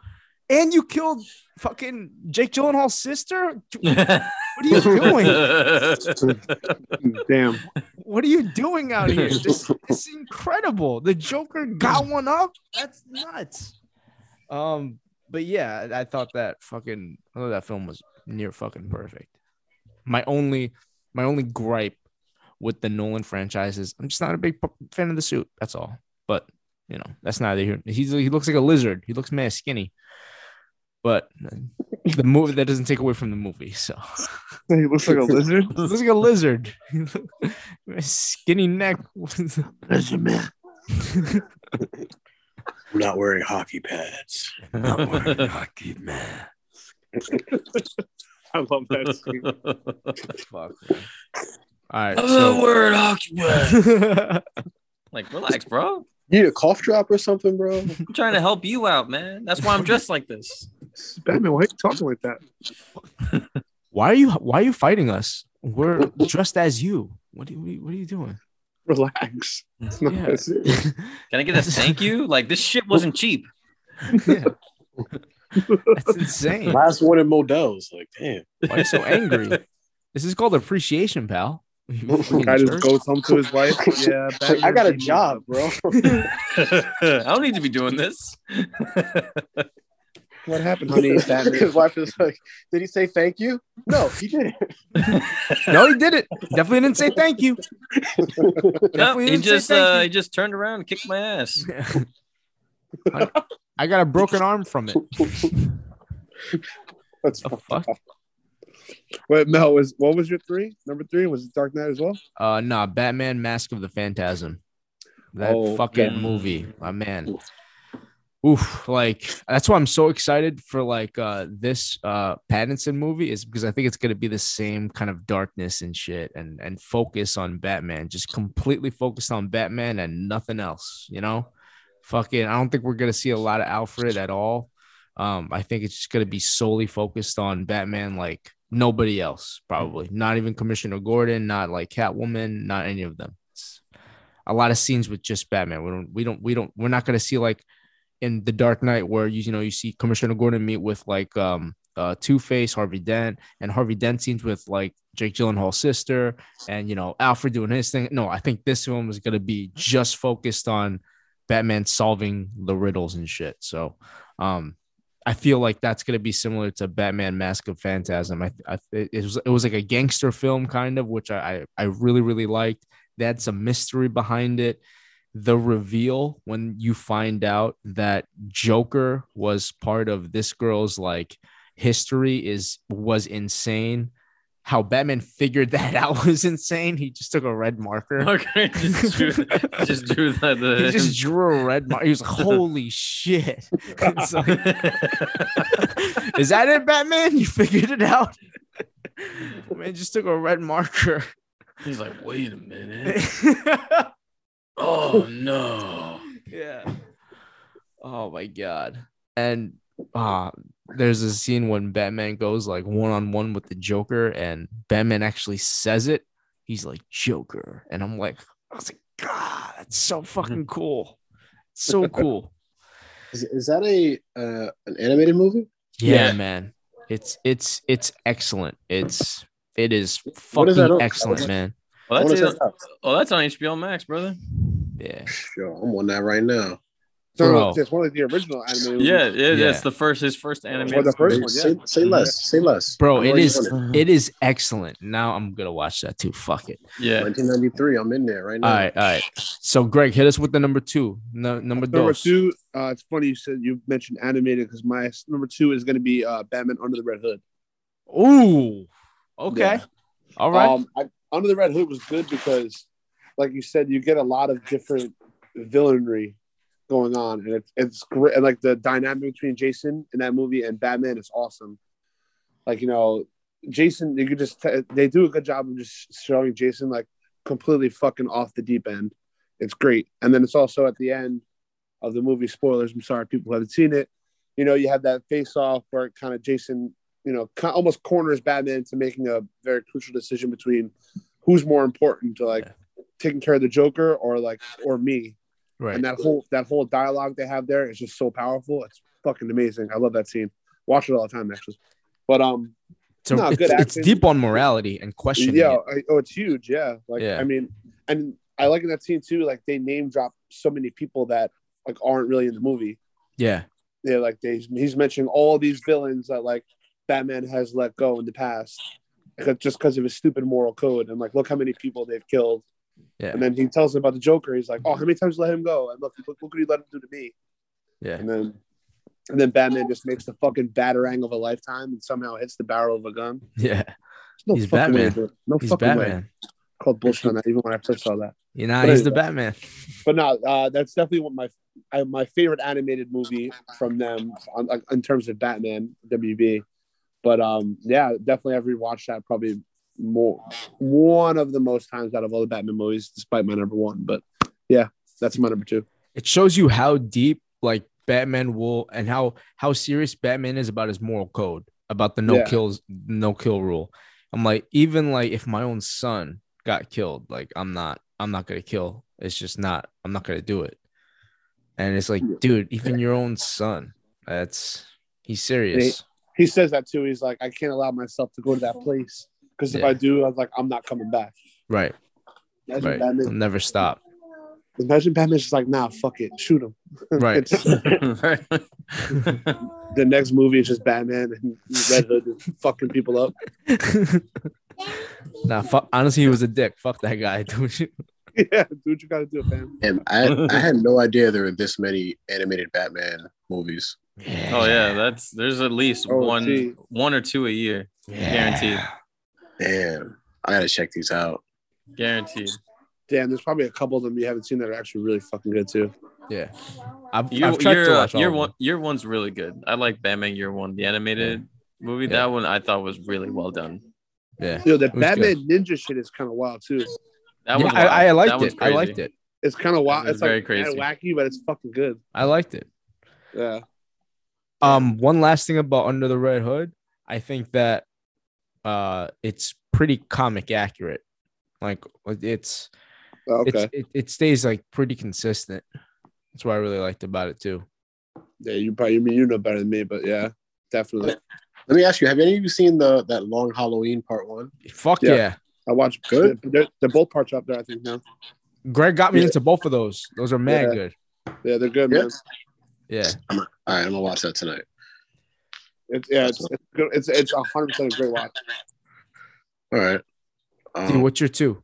and you killed fucking Jake Gyllenhaal's sister. what are you doing? Damn. What are you doing out here? This is incredible. The Joker got one up. That's nuts. Um, but yeah, I thought that fucking I thought that film was near fucking perfect. My only my only gripe with the Nolan franchise is I'm just not a big fan of the suit. That's all. But you know, that's neither here. He's he looks like a lizard. He looks mad skinny. But the movie that doesn't take away from the movie. So He looks like a lizard. he looks like a lizard. Skinny neck. Lizard man. I'm not wearing hockey pads. I'm Not wearing hockey man. I love that scene. Fuck. Man. All right. the So, word occupy. like, relax, bro. You need a cough drop or something, bro? I'm trying to help you out, man. That's why I'm dressed like this. Batman, why are you talking like that? why are you why are you fighting us? We're dressed as you. What are you what are you doing? Relax. Yeah. Can I get a thank you? Like, this shit wasn't cheap. Yeah. That's insane. Last one in Modell's. Like, damn. Why are you so angry? This is called appreciation, pal. You freaking Guy just goes home to his wife. Yeah, Like, I got a job, bro. I don't need to be doing this. What happened, honey? His wife is like, did he say thank you? No, he didn't. No, he did it. Definitely didn't say thank you. No, he just uh, you. he just turned around and kicked my ass. I, I got a broken arm from it. That's The fuck? Wait, Mel, was what was your three? Number three was it Dark Knight as well? Uh, nah, Batman: Mask of the Phantasm. That Oh, fucking yeah. movie, my man. Oof, like that's why I'm so excited for like uh this uh Pattinson movie is because I think it's gonna be the same kind of darkness and shit and and focus on Batman, just completely focused on Batman and nothing else, you know. Fucking, I don't think we're gonna see a lot of Alfred at all. Um, I think it's just gonna be solely focused on Batman, like nobody else, probably not even Commissioner Gordon, not like Catwoman, not any of them. It's a lot of scenes with just Batman. We don't, we don't, we don't, we're not gonna see like in the Dark Knight where you you know you see Commissioner Gordon meet with like um uh Two Face, Harvey Dent, and Harvey Dent scenes with like Jake Gyllenhaal's sister, and you know Alfred doing his thing. No, I think this film is gonna be just focused on Batman solving the riddles and shit. So, um, I feel like that's gonna be similar to Batman: Mask of Phantasm. I, I it was it was like a gangster film kind of, which I I, really really liked. They had some mystery behind it the reveal when you find out that Joker was part of this girl's like history is was insane. How Batman figured that out was insane. He just took a red marker. Okay, just drew, just drew the. the He just drew uh, a red marker. He was like, "Holy shit!" Like, is that it, Batman? You figured it out. Man just took a red marker. He's like, wait a minute. Oh no. yeah. Oh my god. And uh there's a scene when Batman goes like one on one with the Joker, and Batman actually says it. He's like Joker, and I'm like, I was like, God, that's so fucking cool. So cool. Is, is that a uh, an animated movie? Yeah, Yeah. man. It's it's it's excellent. It's it is What is that fucking on? excellent, man. Well, that's it. that? Oh, that's on HBO Max, brother. Yeah. Sure, I'm on that right now. So Bro. it's one of the original animated. Yeah, movies. yeah, Yeah. that's the first his first anime. Or the first one, yeah. Say, say less. Say less. Bro, I'm it already is on it is excellent. Now I'm gonna watch that too. Fuck it. Yeah. 1993. I'm in there right now. All right, all right. So Greg, hit us with the number two. No, number, Number dos. two, uh, it's funny you said you mentioned animated because my number two is going to be uh, Batman Under the Red Hood. Ooh. Okay. Yeah. All right. Um, I, Under the Red Hood was good because, like you said, you get a lot of different villainry going on, and it's it's great. And like the dynamic between Jason in that movie and Batman is awesome. Like you know, Jason, you could just t- they do a good job of just showing Jason like completely fucking off the deep end. It's great, and then it's also at the end of the movie. Spoilers. I'm sorry, people haven't seen it. You know, you have that face off where kind of Jason you know, almost corners Batman into making a very crucial decision between who's more important to like taking care of the Joker or like or me. right. And that whole that whole dialogue they have there is just so powerful. It's fucking amazing. I love that scene. Watch it all the time actually. But um, so no, it's, good it's deep on morality and questioning. yeah, it. I, oh, it's huge. Yeah, like Yeah. I mean, and I like in that scene too. Like they name drop so many people that like aren't really in the movie. Yeah. they're like they, he's mentioning all these villains that like Batman has let go in the past just because of his stupid moral code and like look how many people they've killed Yeah. and then he tells him about the Joker he's like oh how many times let him go and look look, look what he let him do to me Yeah. and then and then Batman just makes the fucking batarang of a lifetime and somehow hits the barrel of a gun Yeah. There's no He's fucking Batman. it. no He's fucking way Batman. called bullshit on that even when I first saw that You know, But he's the. Batman. but no, uh, that's definitely what my I, my favorite animated movie from them on, like, in terms of Batman WB. But um, yeah, definitely I've rewatched that probably more one of the most times out of all the Batman movies, despite my number one. But yeah, that's my number two. It shows you how deep like Batman will and how how serious Batman is about his moral code, about the no Yeah. kills, no kill rule. I'm like, even like if my own son got killed, like I'm not, I'm not gonna kill. It's just not, I'm not gonna do it. And it's like, dude, even your own son, that's he's serious. He says that too. He's like, I can't allow myself to go to that place because if Yeah. I do, I was like, I'm not coming back. Right, Imagine right. He'll never stop. Imagine Batman's just like, nah, fuck it, shoot him. Right. It's- the next movie is just Batman and Red Hood just fucking people up. nah, fuck. Honestly, he was a dick. Fuck that guy. Don't you? yeah, do what you gotta do, man. And I I had no idea there were this many animated Batman movies. oh yeah, that's there's at least Oh, one gee. one or two a year. Guaranteed. Damn, I gotta check these out. Guaranteed. Damn, there's probably a couple of them you haven't seen that are actually really fucking good too. Yeah. I've, Year, I've tried year, to watch all year one year one's really good. I like Batman Year One, the animated movie. Yeah. That one I thought was really well done. Yeah. Yo, the was Batman Ninja shit is kind of wild too. That Yeah, I, I liked That it. I liked it. It's kind of wild. It's very kinda crazy. wacky, but it's fucking good. I liked it. Yeah. Um, one last thing about Under the Red Hood, I think that uh it's pretty comic accurate. Like it's Okay. it's it, it stays like pretty consistent. That's what I really liked about it too. yeah, you probably I mean you know better than me, but yeah, definitely. Let me ask you: Have any of you seen the that Long Halloween Part One? Fuck Yeah. yeah. I watched Good. They're, they're both parts up there, I think now. Greg got me Yeah. into both of those. Those are mad Yeah. good. Yeah, they're good, Yeah. man. Yeah. All right, I'm gonna watch that tonight. It's yeah, it's it's good. It's it's a hundred percent a great watch. All right. Dude, Um, what's your two?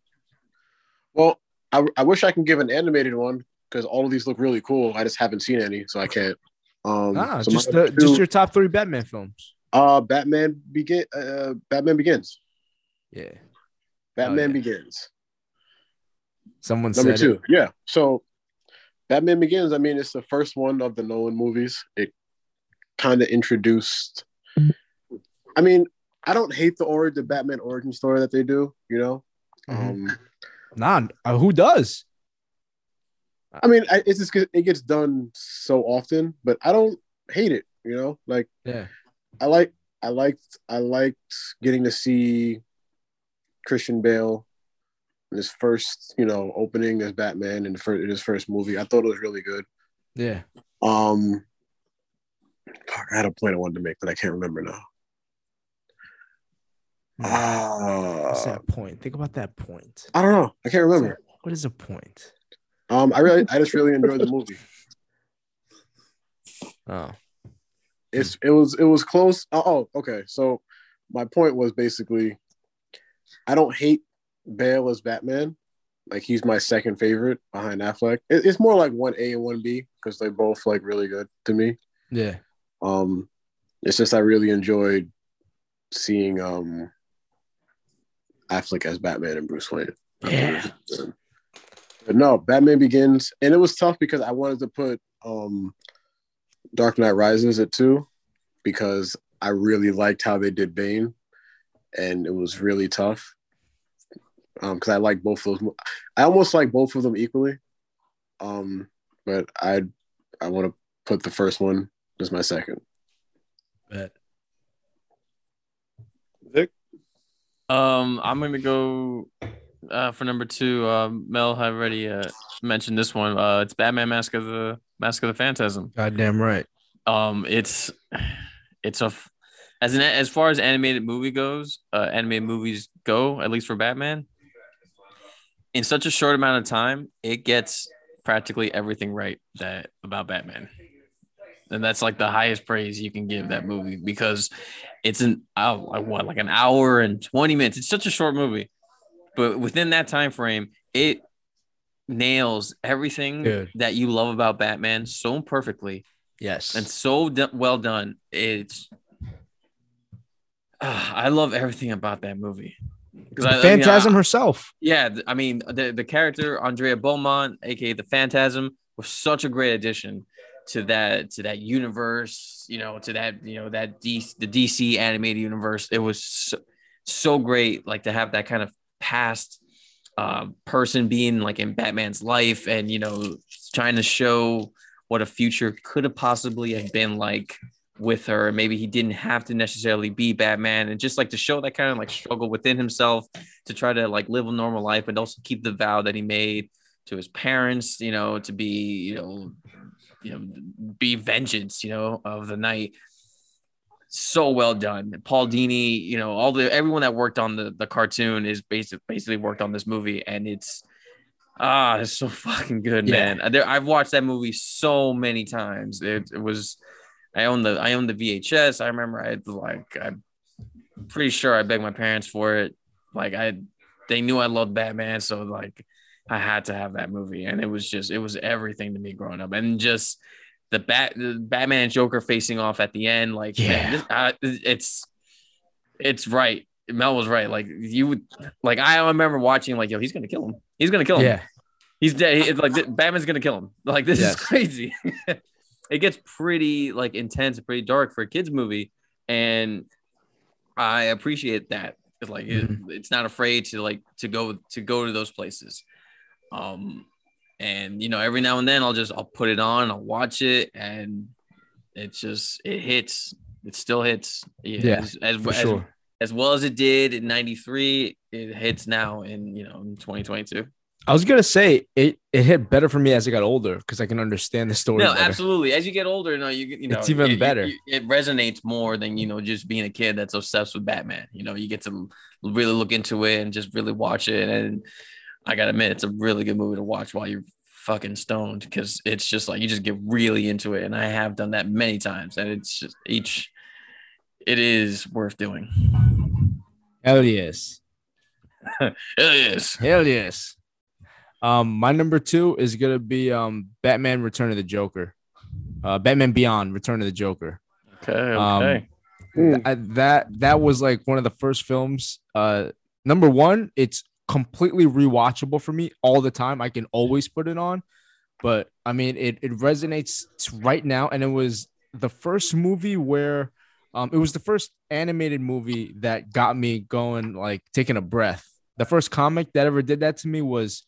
well, I, I wish I can give an animated one because all of these look really cool. I just haven't seen any, so I can't. Um, Ah, so just the, two- just your top three Batman films. uh, Batman begin. Uh, Batman Begins. Yeah. Batman yeah. Begins. Someone Number said two. it. Yeah. So Batman Begins, I mean, it's the first one of the Nolan movies. It kind of introduced I mean, I don't hate the or the Batman origin story that they do, you know. Mhm. Um Nah, uh, who does? I mean, I, it's just it gets done so often, but I don't hate it, you know? Like Yeah. I like I liked I liked getting to see Christian Bale in his first, you know, opening as Batman in, the fir- in his first movie. I thought it was really good. Yeah. Um, fuck, I had a point I wanted to make, but I can't remember now. What's Ah, that point? Think about that point. I don't know. I can't remember. What is a point? Um, I really, I just really enjoyed the movie. Oh. It's, it was, it was close. Oh, oh, okay. So my point was basically, I don't hate Bale as Batman. Like he's my second favorite behind Affleck. It, it's more like one A and one B because they're both like really good to me. Yeah. Um, it's just I really enjoyed seeing um Affleck as Batman and Bruce Wayne. Yeah. But no, Batman Begins, and it was tough because I wanted to put um Dark Knight Rises at two because I really liked how they did Bane, and it was really tough. Um, because I like both of those. I almost like both of them equally. Um, but I I want to put the first one as my second. Bet. Vic? Um, I'm gonna go uh, for number two. Uh, Mel have already uh, mentioned this one. Uh, it's Batman Mask of the Mask of the Phantasm. Goddamn right. Um, it's it's a f- as an as far as animated movie goes, uh, animated movies go, at least for Batman. In such a short amount of time, it gets practically everything right that about Batman, and that's like the highest praise you can give that movie because it's an oh, like what like an hour and twenty minutes. It's such a short movie, but within that time frame, it nails everything Dude. that you love about Batman so perfectly Yes. and so do- well done. It's Ah, I love everything about that movie. 'Cause The I- I mean, Phantasm I- herself. yeah, I mean the the character Andrea Beaumont, aka the Phantasm, was such a great addition. To that to that universe, you know, to that you know that DC, the DC animated universe. It was so, so great, like to have that kind of past uh, person being like in Batman's life, and you know, trying to show what a future could have possibly have been like with her. Maybe he didn't have to necessarily be Batman, and just like to show that kind of like struggle within himself to try to like live a normal life, but also keep the vow that he made to his parents, you know, to be, you know, you know, be vengeance, you know, of the night. So well done. Paul Dini, you know, all the everyone that worked on the the cartoon is basically basically worked on this movie, and it's ah, it's so fucking good, Yeah. man. There, I've watched that movie so many times. It, it was, I own the I own the VHS. I remember I had like I'm pretty sure I begged my parents for it. Like I, they knew I loved Batman, so like I had to have that movie, and it was just it was everything to me growing up, and just the bat the Batman and Joker facing off at the end, like Yeah. man, this, uh, it's it's right. Mel was right. Like you would like I remember watching like yo, he's gonna kill him. He's gonna kill him. Yeah. He's dead. He- Like Batman's gonna kill him. Like this Yes. is crazy. it gets pretty like intense, pretty dark for a kids movie, and I appreciate that. It's like it- it's not afraid to like to go to go to those places. Um, and you know every now and then I'll just I'll put it on, I'll watch it, and it's just it hits. It still hits. Yeah, as, as, For as, sure. as well as it did in '93. It hits now in you know in 2022. I was gonna say it. It hit better for me as I got older because I can understand the story. No, better. absolutely. As you get older, no, you you know It's even it- better. It, it resonates more than you know just being a kid that's obsessed with Batman. You know, you get to really look into it and just really watch it. And I gotta admit, it's a really good movie to watch while you're fucking stoned because it's just like you just get really into it. And I have done that many times, and it's just each. It is worth doing. Hell yes. It is. Hell yes. Um, my number two is gonna be um Batman Return of the Joker. Uh Batman Beyond Return of the Joker. Okay. Um, Okay. Mm. I, that that was like one of the first films. Uh number one, it's completely rewatchable for me all the time. I can always put it on. But I mean it it resonates right now. And it was the first movie where um it was the first animated movie that got me going, like taking a breath. The first comic that ever did that to me was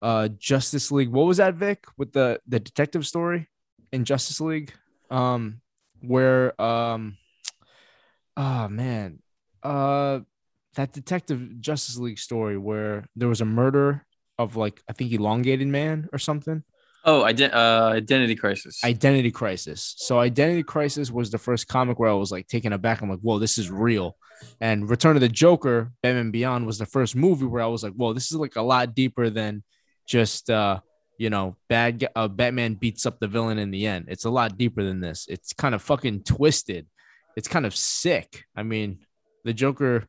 uh Justice League. What was that, Vic? With the the detective story in Justice League? Um where um oh man uh that detective justice league story where there was a murder of like i think elongated man or something? Oh, ident- uh, identity crisis. identity crisis. So identity crisis was the first comic where i was like taken aback. I'm like whoa this is real. And return of the joker batman beyond was the first movie where i was like whoa this is like a lot deeper than just uh you know bad uh, batman beats up the villain in the end. It's a lot deeper than this. It's kind of fucking twisted. It's kind of sick. I mean the joker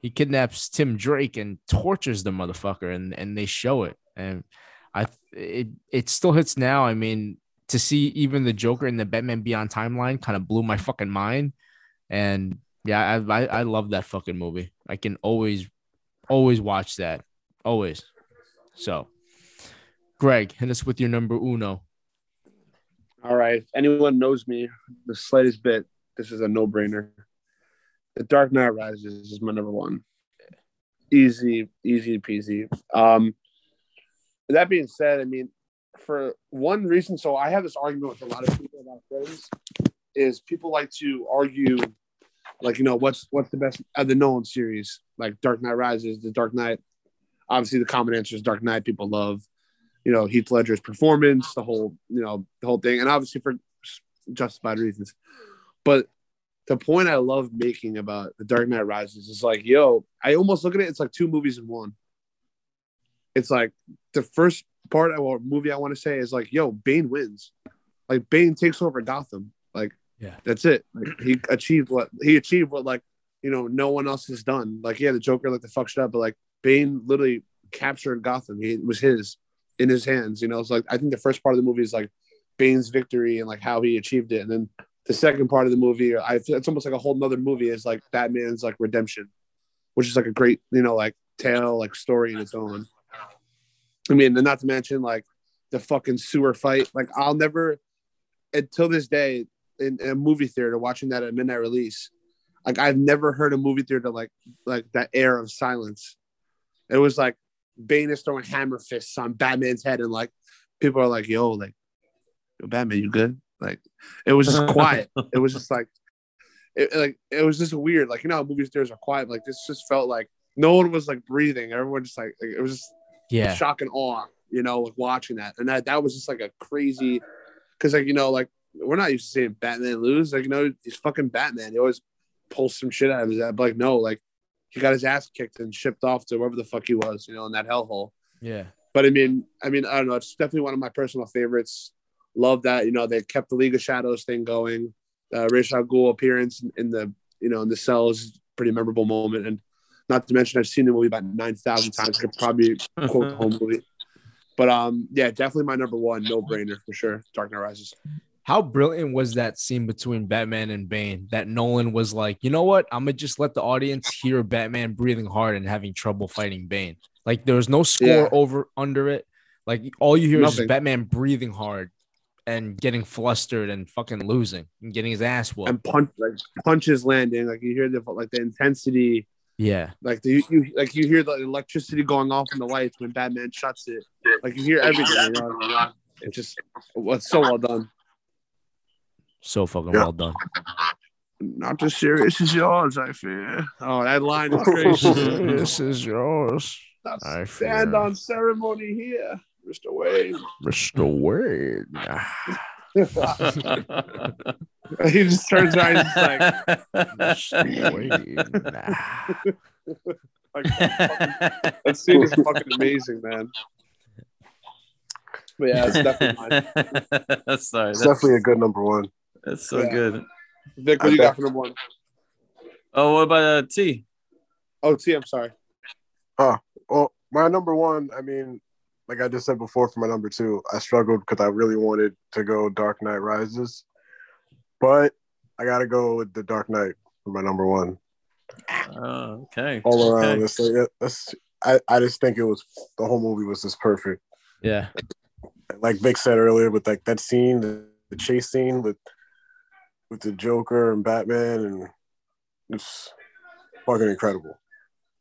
he kidnaps tim drake and tortures the motherfucker and and they show it. And i it it still hits now. I mean to see even the joker in the batman beyond timeline kind of blew my fucking mind. And yeah I, I i love that fucking movie. I can always always watch that. Always. So greg hit us with your number uno. All right. If anyone knows me the slightest bit, this is a no brainer. The Dark Knight Rises is my number one. Easy, easy peasy. Um, that being said, I mean, for one reason, so I have this argument with a lot of people about friends, is people like to argue, like you know, what's what's the best of the Nolan series, like Dark Knight Rises, The Dark Knight. Obviously, the common answer is Dark Knight. People love, you know, Heath Ledger's performance, the whole, you know, the whole thing, and obviously for justified reasons. But the point I love making about The Dark Knight Rises is like, yo, I almost look at it, it's like two movies in one. It's like the first part of a movie I want to say is like, yo, Bane wins. Like Bane takes over Gotham. Like, Yeah. that's it. Like, he achieved what he achieved what like you know no one else has done. Like, yeah, the Joker like the fuck shit up, but like Bane literally captured Gotham. He, it was his in his hands. You know, it's like I think the first part of the movie is like Bane's victory and like how he achieved it, and then the second part of the movie, I it's almost like a whole nother movie is like Batman's like redemption, which is like a great you know like tale like story in its own. I mean, and not to mention like the fucking sewer fight. Like I'll never, until this day in, in a movie theater watching that at midnight release, like I've never heard a movie theater like like that air of silence. It was like Bane is throwing hammer fists on Batman's head, and like people are like, "Yo, like, yo, Batman, you good?" Like, it was just quiet. It was just like, it like it was just weird. Like you know, how movie theaters are quiet. Like this just felt like no one was like breathing. Everyone just like, like it was just Yeah. shock and awe, you know, like watching that. And that that was just like a crazy because like, you know, like we're not used to seeing Batman lose. Like, you know, he's fucking Batman. He always pulls some shit out of his ass. But like, no, like he got his ass kicked and shipped off to wherever the fuck he was, you know, in that hellhole. Yeah. But I mean, I mean, I don't know. It's definitely one of my personal favorites. Love that, you know, they kept the League of Shadows thing going. Uh Ra's al Ghul appearance in, in the, you know, in the cells, pretty memorable moment. And not to mention I've seen the movie about nine thousand times. Could probably quote the whole movie. But um, yeah, definitely my number one, no brainer for sure. Dark Knight Rises. How brilliant was that scene between Batman and Bane that Nolan was like, you know what? I'm gonna just let the audience hear Batman breathing hard and having trouble fighting Bane. Like there was no score Yeah. over under it. Like all you hear is Nothing. just Batman breathing hard and getting flustered and fucking losing and getting his ass whooped. And punch like punches landing, like you hear the like the intensity, yeah. like the you like you hear the electricity going off in the lights when Batman shuts it. Like you hear everything. You know? It just was so well done. So fucking Yeah. well done. Not as serious as yours, I fear. Oh, that line is crazy. this is yours. Not I stand fear. on ceremony here, Mr. Wayne. Mr. Wade. he just turns around and he's like, Mr. Wade. like that scene is fucking amazing, man. But yeah, it's definitely mine. Sorry, It's that's, definitely a good number one. that's so Yeah. good. Vic, what do you got for number one? Oh, what about uh, T? Oh, T, I'm sorry. Oh well, my number one, I mean, like I just said before, for my number two, I struggled because I really wanted to go Dark Knight Rises, but I got to go with the Dark Knight for my number one. Oh, okay. All around, Okay. it's like it- that's I, I just think it was the whole movie was just perfect. Yeah. Like Vic said earlier, with like that scene, the, the chase scene with with the Joker and Batman, and it's fucking incredible.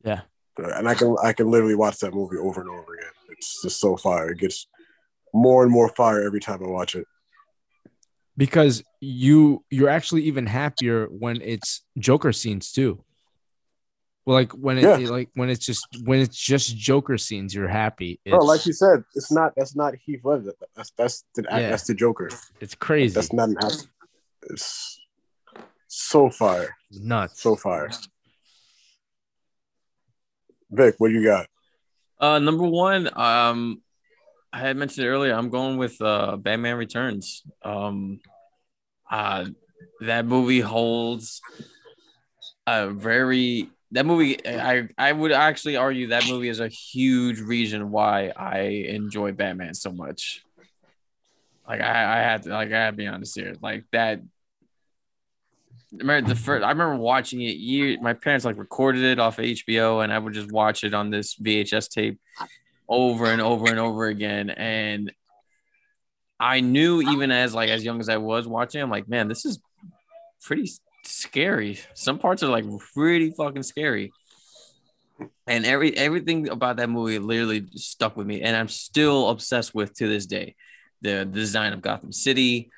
Yeah. and I can I can literally watch that movie over and over again. It's just so fire. It gets more and more fire every time I watch it. because you you're actually even happier when it's Joker scenes too. Well, like when it Yeah. like when it's just when it's just Joker scenes, you're happy. It's, Bro, like you said, it's not that's not Heath Ledger. That's that's the Yeah. that's the Joker. it's crazy. That's not an act. It's so fire, nuts. so fire. Vic, what do you got? Uh, number one, um, I had mentioned earlier. I'm going with uh, Batman Returns. Um, uh, that movie holds a very that movie. I I would actually argue that movie is a huge reason why I enjoy Batman so much. Like I, I had to like I had to be honest here. Like that. I remember the first. I remember watching it. Year my parents like recorded it off of HBO, and I would just watch it on this VHS tape over and over and over again. And I knew even as like as young as I was watching, I'm like, man, this is pretty scary. Some parts are like pretty fucking scary. And every everything about that movie literally stuck with me, and I'm still obsessed with to this day. The design of Gotham City,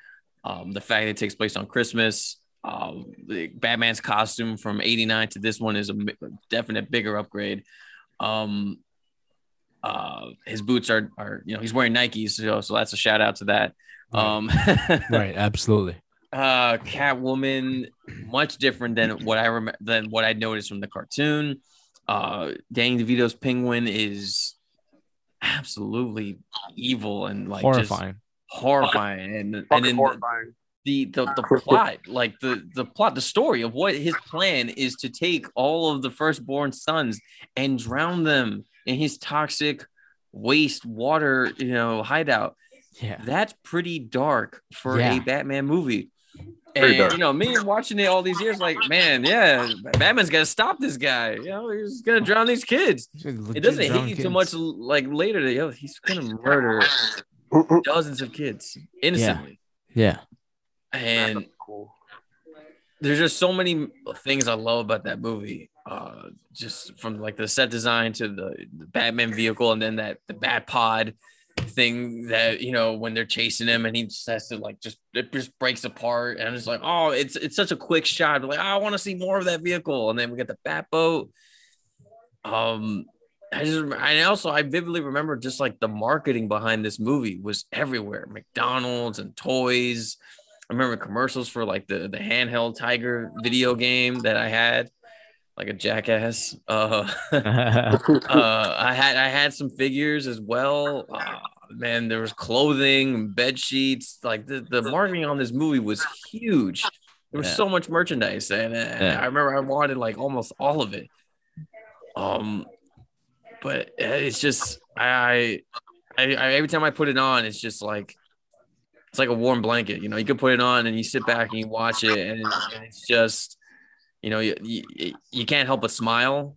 um, the fact that it takes place on Christmas, um, the Batman's costume from '89 to this one is a definite bigger upgrade. Um, uh, his boots are are you know he's wearing Nikes, so, so that's a shout out to that. Um, right, absolutely. uh, Catwoman, much different than what I remember than what I noticed from the cartoon. Uh, Danny DeVito's Penguin is absolutely evil and like just Horrifying. horrifying, and and Fucking then horrifying. The the, the plot like the the plot the story of what his plan is to take all of the firstborn sons and drown them in his toxic waste water you know hideout Yeah. that's pretty dark for Yeah. a batman movie Very and dark. you know me watching it all these years like man yeah batman's gotta stop this guy you know he's gonna drown these kids it doesn't hit you too much like later that yo, he's gonna murder dozens of kids innocently Yeah. And cool. there's just so many things I love about that movie. Uh, just from like the set design to the, the Batman vehicle, and then that the Bat Pod thing that you know when they're chasing him and he just has to like just it just breaks apart and it's like oh it's it's such a quick shot like oh, I want to see more of that vehicle and then we get the Bat boat. Um, I just I also I vividly remember just like the marketing behind this movie was everywhere McDonald's and toys. I remember commercials for like the the handheld Tiger video game that I had, like a jackass. Uh, uh, I had I had some figures as well. Uh, man, there was clothing, bed sheets. Like the, the marketing on this movie was huge. There was Yeah. so much merchandise, and, uh, Yeah. I remember I wanted like almost all of it. Um, but it's just I, I, I every time I put it on, it's just like it's like a warm blanket. You know, you can put it on and you sit back and you watch it, and, it's just you know you, you you can't help but smile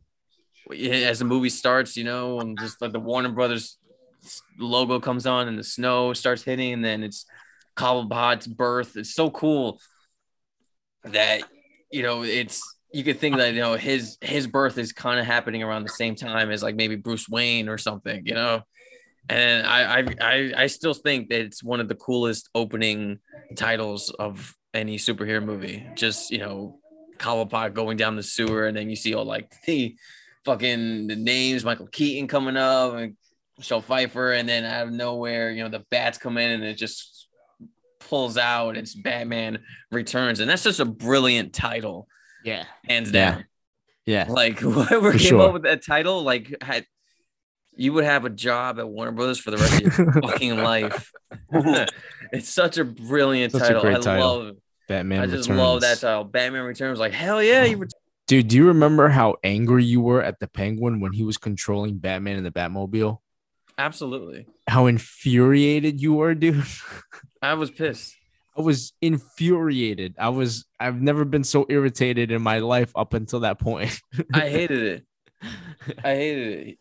as the movie starts. You know, and just like the Warner Brothers logo comes on and the snow starts hitting, and then it's Cobblepot's birth. It's so cool that you know it's you could think that you know his his birth is kind of happening around the same time as like maybe Bruce Wayne or something, you know. And I I I, I still think that it's one of the coolest opening titles of any superhero movie. Just you know, Cobblepot going down the sewer, and then you see all like the fucking the names, Michael Keaton coming up, and Michelle Pfeiffer, and then out of nowhere, you know, the bats come in, and it just pulls out. It's Batman Returns, and that's just a brilliant title, yeah. hands Yeah. down. Yeah. Like whoever For came sure. up with that title, like had you would have a job at Warner Brothers for the rest of your fucking life. it's such a brilliant Such title. I title. love Batman I just Returns. love that title. Batman Returns. Like, hell yeah, you ret- Dude, do you remember how angry you were at the Penguin when he was controlling Batman in the Batmobile? absolutely. How infuriated you were, dude. I was pissed. I was infuriated. I was I've never been so irritated in my life up until that point. I hated it. I hated it.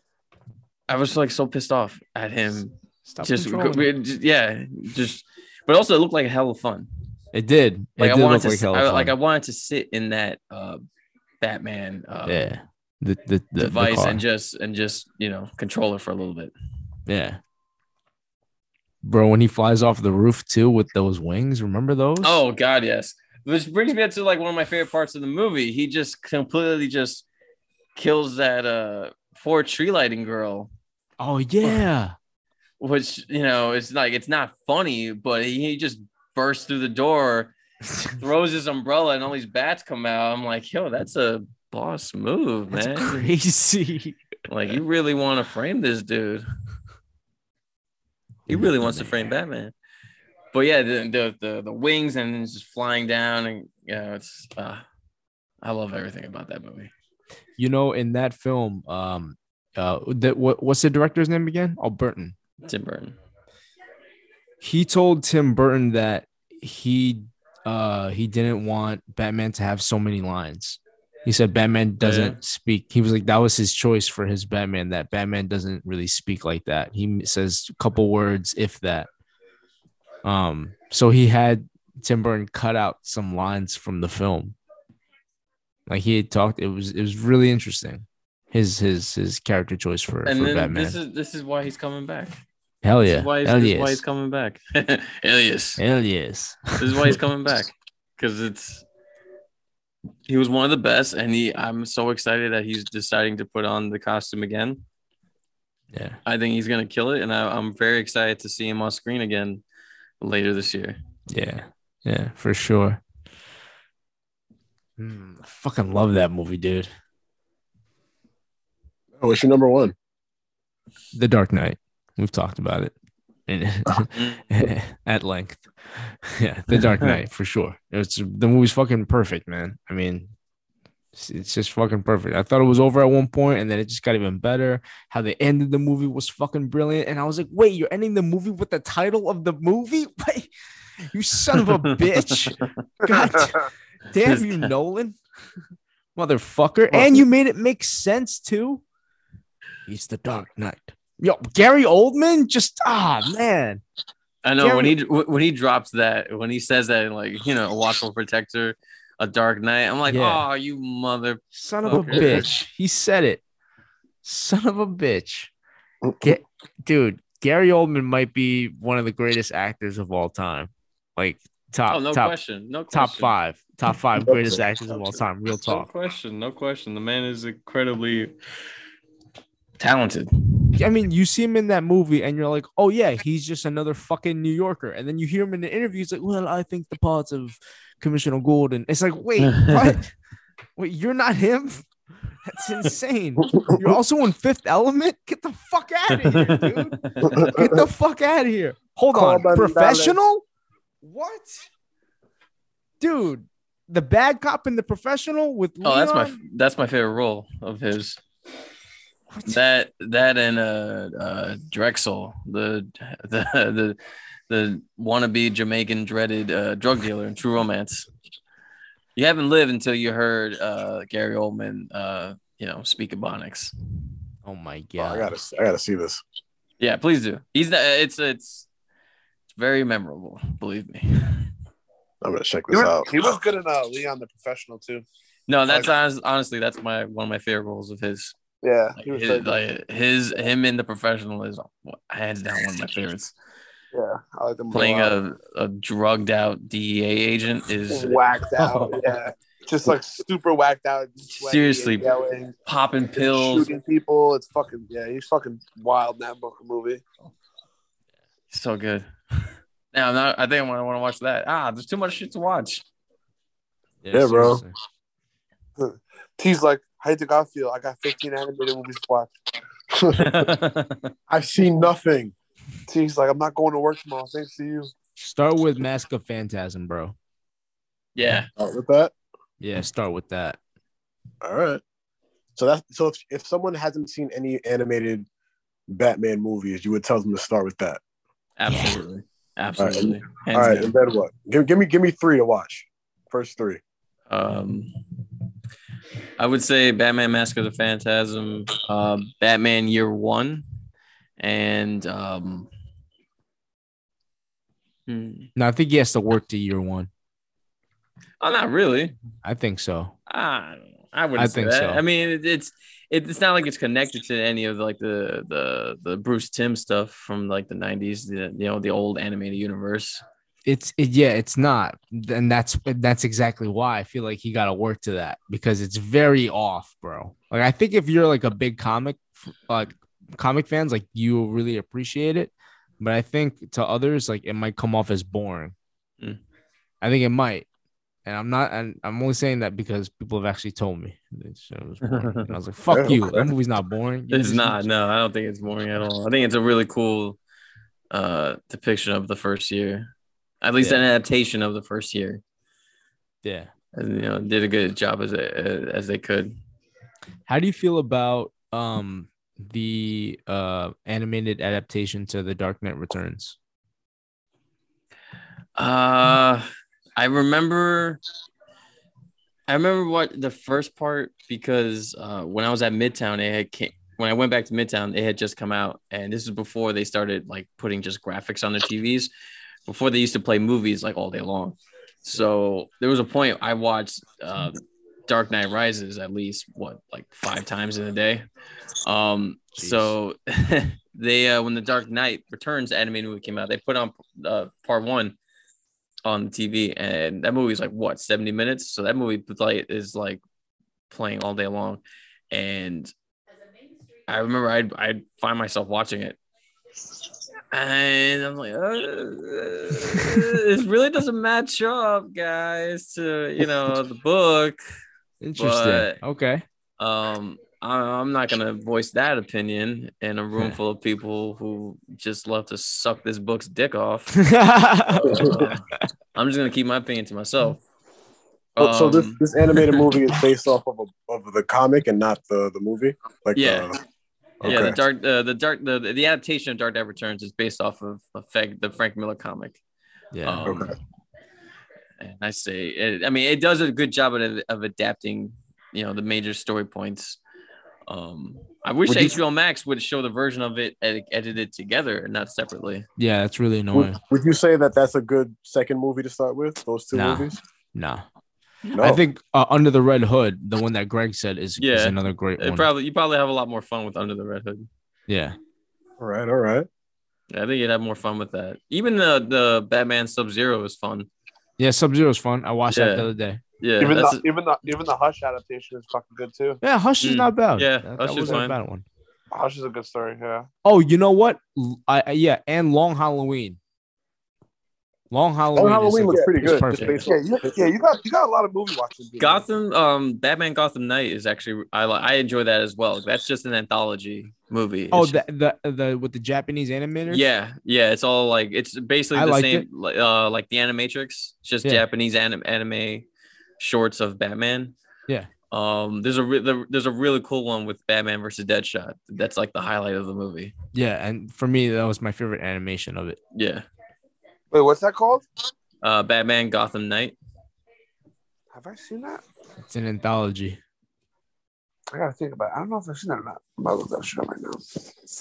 I was like so pissed off at him. Stop just, just- yeah, just but also it looked like a hell of fun. It did. Like it I did wanted look to, like I, like I wanted to sit in that uh, Batman uh, yeah. The the, the the device car. and just and just you know control it for a little bit. yeah. Bro, when he flies off the roof too with those wings, remember those? Oh God, yes. Which brings me up to like one of my favorite parts of the movie. He just completely just kills that uh poor tree lighting girl, oh yeah. which you know it's like it's not funny, but he just bursts through the door, throws his umbrella, and all these bats come out. I'm like, yo, that's a boss move, That's man. crazy. Like you really want to frame this dude. He really wants to frame Batman. But yeah, the the the, the wings and just flying down and you know it's uh I love everything about that movie. You know, in that film, um, uh, that what what's the director's name again? Oh, Burton. Tim Burton. He told Tim Burton that he uh he didn't want Batman to have so many lines. He said Batman doesn't Yeah. speak. He was like that was his choice for his Batman. That Batman doesn't really speak like that. He says a couple words, if that. Um, so he had Tim Burton cut out some lines from the film. Like he had talked. It was it was really interesting. His his his character choice for, And for Batman. this is this is why he's coming back. Hell yeah. why he's, Hell this is why he's coming back. Hell yes. Hell yes. This is why he's coming back. Because it's he was one of the best, and he I'm so excited that he's deciding to put on the costume again. Yeah. I think he's gonna kill it, and I, I'm very excited to see him on screen again later this year. Yeah. Yeah, for sure. Mm, I fucking love that movie, dude. Oh, what's your number one? The Dark Knight. We've talked about it in, at length. Yeah, The Dark Knight for sure. It's the movie's fucking perfect, man. I mean, it's, it's just fucking perfect. I thought it was over at one point, and then it just got even better. How they ended the movie was fucking brilliant, and I was like, "Wait, you're ending the movie with the title of the movie? Wait, you son of a bitch! God damn you, Nolan, motherfucker! And you made it make sense too. He's the Dark Knight. Yo, Gary Oldman, just ah man, I know Gary- when he when he drops that when he says that like you know a watchful protector, a dark knight. I'm like, Yeah. oh, you mother. Son of a bitch. He said it. Son of a bitch. Get, dude, Gary Oldman might be one of the greatest actors of all time. Like top Oh, no top question. No top five. Top five greatest actors of all time. Real talk. No question. No question. The man is incredibly. Talented. I mean, you see him in that movie and you're like, oh yeah, he's just another fucking New Yorker. And then you hear him in the interview, he's like, Well, I think the parts of Commissioner Gordon. It's like, wait, what? Wait, you're not him? That's insane. You're also in Fifth Element? Get the fuck out of here, dude. Get the fuck out of here. Hold Call on. by the Professional? What? Dude, the bad cop and the professional with Leon. Oh, that's my that's my favorite role of his. What? That that and uh, uh Drexl, the the the the wannabe Jamaican dreaded uh, drug dealer in True Romance. You haven't lived until you heard uh, Gary Oldman, uh, you know, speak Ebonics. Oh my Oh, I gotta, I gotta see this. Yeah, please do. He's the, it's it's it's very memorable. Believe me. I'm gonna check this was, out. he was good in uh, Leon the Professional too. No, that's honest, honestly that's my one of my favorite roles of his. Yeah, Like he was his, very like his him in the professional is hands down one of my favorites. yeah, I like them Playing a, a drugged out DEA agent is whacked out. Yeah, just like super whacked out. Seriously. yelling, popping pills. shooting people. It's fucking yeah. He's fucking wild in that book movie. So good. Now, now I think I want to want to watch that. Ah, there's too much shit to watch. Yeah, bro. seriously. T's like, how you think I feel? I got 15 animated movies to watch. I've seen nothing. T's like, I'm not going to work tomorrow. Thanks to you. Start with Mask of Phantasm, bro. yeah. Start with that. Yeah, start with that. All right. So that's so if, if someone hasn't seen any animated Batman movies, you would tell them to start with that. Absolutely. Absolutely. Hands All right, down. and then what? Give, give me give me three to watch. First three. Um, I would say Batman Mask of the Phantasm, uh, Batman Year One, and um, hmm, No, I think he has to work to year one. oh, not really. I think so. I. I wouldn't I say think that. so. I mean, it, it's it, it's not like it's connected to any of like the the the Bruce Timm stuff from like the '90s, the you know the old animated universe. It's it, yeah, it's not, and that's that's exactly why I feel like he got to work to that because it's very off, bro. Like I think if you're like a big comic, like comic fans, like you really appreciate it, but I think to others, like it might come off as boring. Mm. I think it might, and I'm not, and I'm only saying that because people have actually told me that shit was boring. I was like, "Fuck you, that movie's not boring." You It's not. No, I don't think it's boring at all. I think it's a really cool uh depiction of the first year, at least Yeah. an adaptation of the first year. Yeah. And, you know, did a good job as they, as they could. How do you feel about um the uh animated adaptation to The Dark Knight Returns? Uh, I remember. I remember what the first part because uh, when I was at Midtown, it had came, when I went back to Midtown, it had just come out, and this is before they started like putting just graphics on the TVs. Before they used to play movies like all day long, so there was a point I watched uh, Dark Knight Rises at least what like five times in a day. Um, so they uh, when the Dark Knight Returns animated movie came out, they put on uh, part one on TV, and that movie is like what seventy minutes. So that movie like is like playing all day long, and I remember I'd I'd find myself watching it, and I'm like, uh, this really doesn't match up, guys, to you know the book. Interesting. But- okay. Um, I'm not gonna voice that opinion in a room full of people who just love to suck this book's dick off. Um, I'm just gonna keep my opinion to myself. Oh, so this Um, this animated movie is based off of a, of the comic and not the the movie. Like Yeah. uh, Yeah, the dark, uh, the dark, the, the adaptation of Dark Knight Returns is based off of, of Frank, the Frank Miller comic. yeah. Um, Okay. And I say, it, I mean, it does a good job of, of adapting, you know, the major story points. Um, I wish Would you- HBO Max would show the version of it ed- edited together and not separately. Yeah, that's really annoying. Would, would you say that that's a good second movie to start with? Those two Nah. movies? Nah. No. I think uh, Under the Red Hood, the one that Greg said is, is Yeah. another great It one. probably you probably have a lot more fun with Under the Red Hood. yeah. All right, all right. Yeah, I think you'd have more fun with that. Even the the Batman Sub Zero is fun. Yeah, Sub Zero is fun. I watched Yeah. that the other day. Yeah, even that's the even the even the Hush adaptation is fucking good too. Yeah, Hush is Mm. not bad. Yeah, that, Hush that is wasn't a bad one. Hush is a good story. Yeah. Oh, you know what? L- I, I- yeah, and Long Halloween. Long Halloween. is Halloween looks pretty good. perfect. Just Yeah, you, yeah, you got you got a lot of movie watching. people. Gotham. Um, Batman Gotham Knight is actually I li- I enjoy that as well. That's just an anthology movie. Oh, the, the the with the Japanese animators. Yeah, yeah, it's all like it's basically I the liked same, like uh, like the Animatrix. It's just Yeah. Japanese anim- anime shorts of Batman. Yeah. Um, there's a re- there's a really cool one with Batman versus Deadshot. That's like the highlight of the movie. yeah, and for me, that was my favorite animation of it. Yeah. Wait, what's that called? Uh, Batman Gotham Knight. Have I seen that? It's an anthology. I gotta think about. it. I don't know if I've seen that or not. I'm about to look that shit up right now.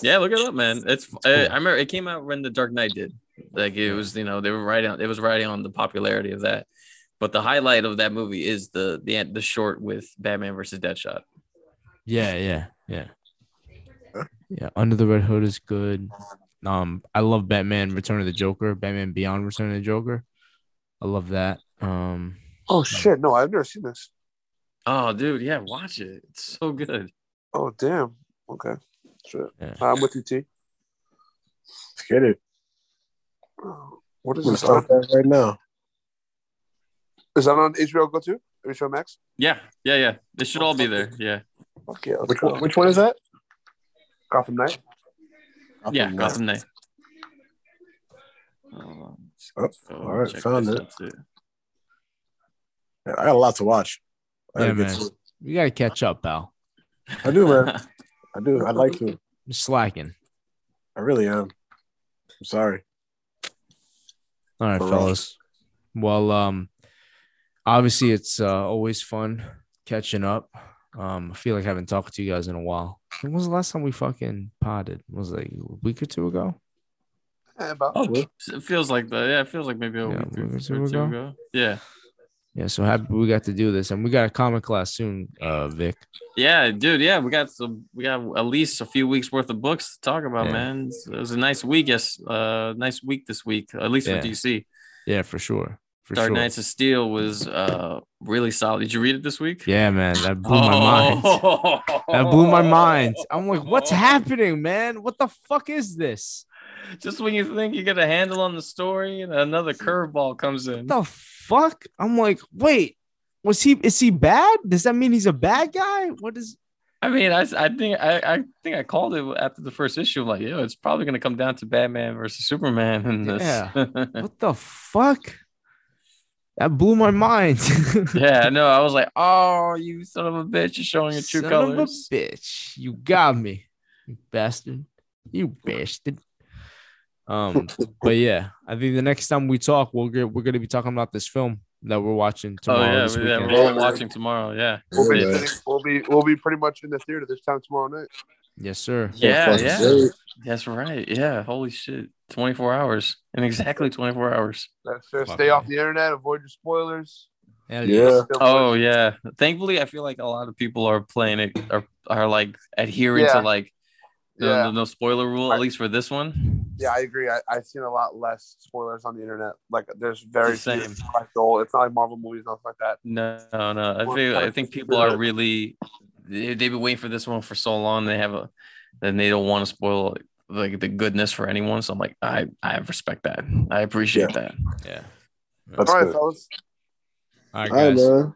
Yeah, look it up, man. It's I, I remember it came out when the Dark Knight did. Like it was, you know, they were riding on it was riding on the popularity of that. But the highlight of that movie is the the the short with Batman versus Deadshot. Yeah, yeah, yeah, yeah. Under the Red Hood is good. Um, I love Batman: Return of the Joker, Batman Beyond: Return of the Joker. I love that. Um, Oh shit! No, I've never seen this. Oh, dude, yeah, watch it. It's so good. Oh damn. Okay. Shit. Yeah. I'm with you, T. Let's get it. What is I'm this start that right now. Is that on HBO Go to? HBO Max? Yeah, yeah, yeah. They should all be there. Yeah, Okay. yeah. Which one, which one is that? Gotham Knight. yeah. Gotham Gotham Knight. Oh, Oh, all right, check found it. Yeah, I got a lot to watch. I Yeah, man. to you gotta catch up, pal. I do, man. I do. I'd like to. You're slacking. I really am. I'm sorry. All right, All right. fellas. Well, um, obviously it's uh, always fun catching up. Um, I feel like I haven't talked to you guys in a while. When was the last time we fucking potted? Was it like a week or two ago? Yeah, about. Oh, it feels like that. Yeah, it feels like maybe a Yeah, week or two, two ago. ago. Yeah, Yeah, so happy we got to do this, and we got a comic class soon, uh, Vic. yeah, dude. Yeah, we got some. We got at least a few weeks worth of books to talk about, Yeah. man. It was a nice week. Yes, uh, nice week this week, at least Yeah. for DC. Yeah, for sure, for Dark sure. Knights of Steel was uh really solid. Did you read it this week? Yeah, man, that blew my mind. Oh. That blew my mind. I'm like, what's happening, man? What the fuck is this? Just when you think you get a handle on the story, and another curveball comes in. What the fuck? I'm like, wait, was he? Is he bad? Does that mean he's a bad guy? What is? I mean, I, I think I, I think I called it after the first issue. I'm like, yo, it's probably gonna come down to Batman versus Superman in this. Yeah. What the fuck? That blew my mind. yeah, no, I was like, oh, you son of a bitch, you're showing your true Son colors. of a bitch. You got me, you bastard. You bastard. Um, but yeah, I think the next time we talk, we'll get, we're gonna be talking about this film that we're watching Oh tomorrow. yeah, this we- yeah, weekend. we're all watching tomorrow. Yeah, We'll be, we'll be we'll be pretty much in the theater this time tomorrow night. Yes, sir. yeah, fucking yeah. Great. That's right. Yeah, holy shit, 24 hours in exactly 24 hours. That's fair. Stay off the internet. Avoid your spoilers. Hell Yeah. Oh yeah. Thankfully, I feel like a lot of people are playing it are are like adhering Yeah. to like the, Yeah. the no spoiler rule at least for this one. Yeah, I agree. I, I've seen a lot less spoilers on the internet. Like, there's very The same. few. It's not like Marvel movies, nothing like that. No, no, no. I Well, feel I think people are really they, they've been waiting for this one for so long. They have a then they don't want to spoil like the goodness for anyone. So I'm like, I I respect that. I appreciate that. Yeah. That's All right, good. fellas. All right, All right, guys. man.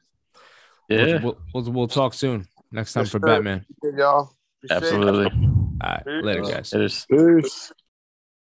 Yeah, We'll, we'll, we'll talk soon. Next time Yes, for sir. Batman. Y'all. Be safe. absolutely. All right. Later, guys. It is. Peace.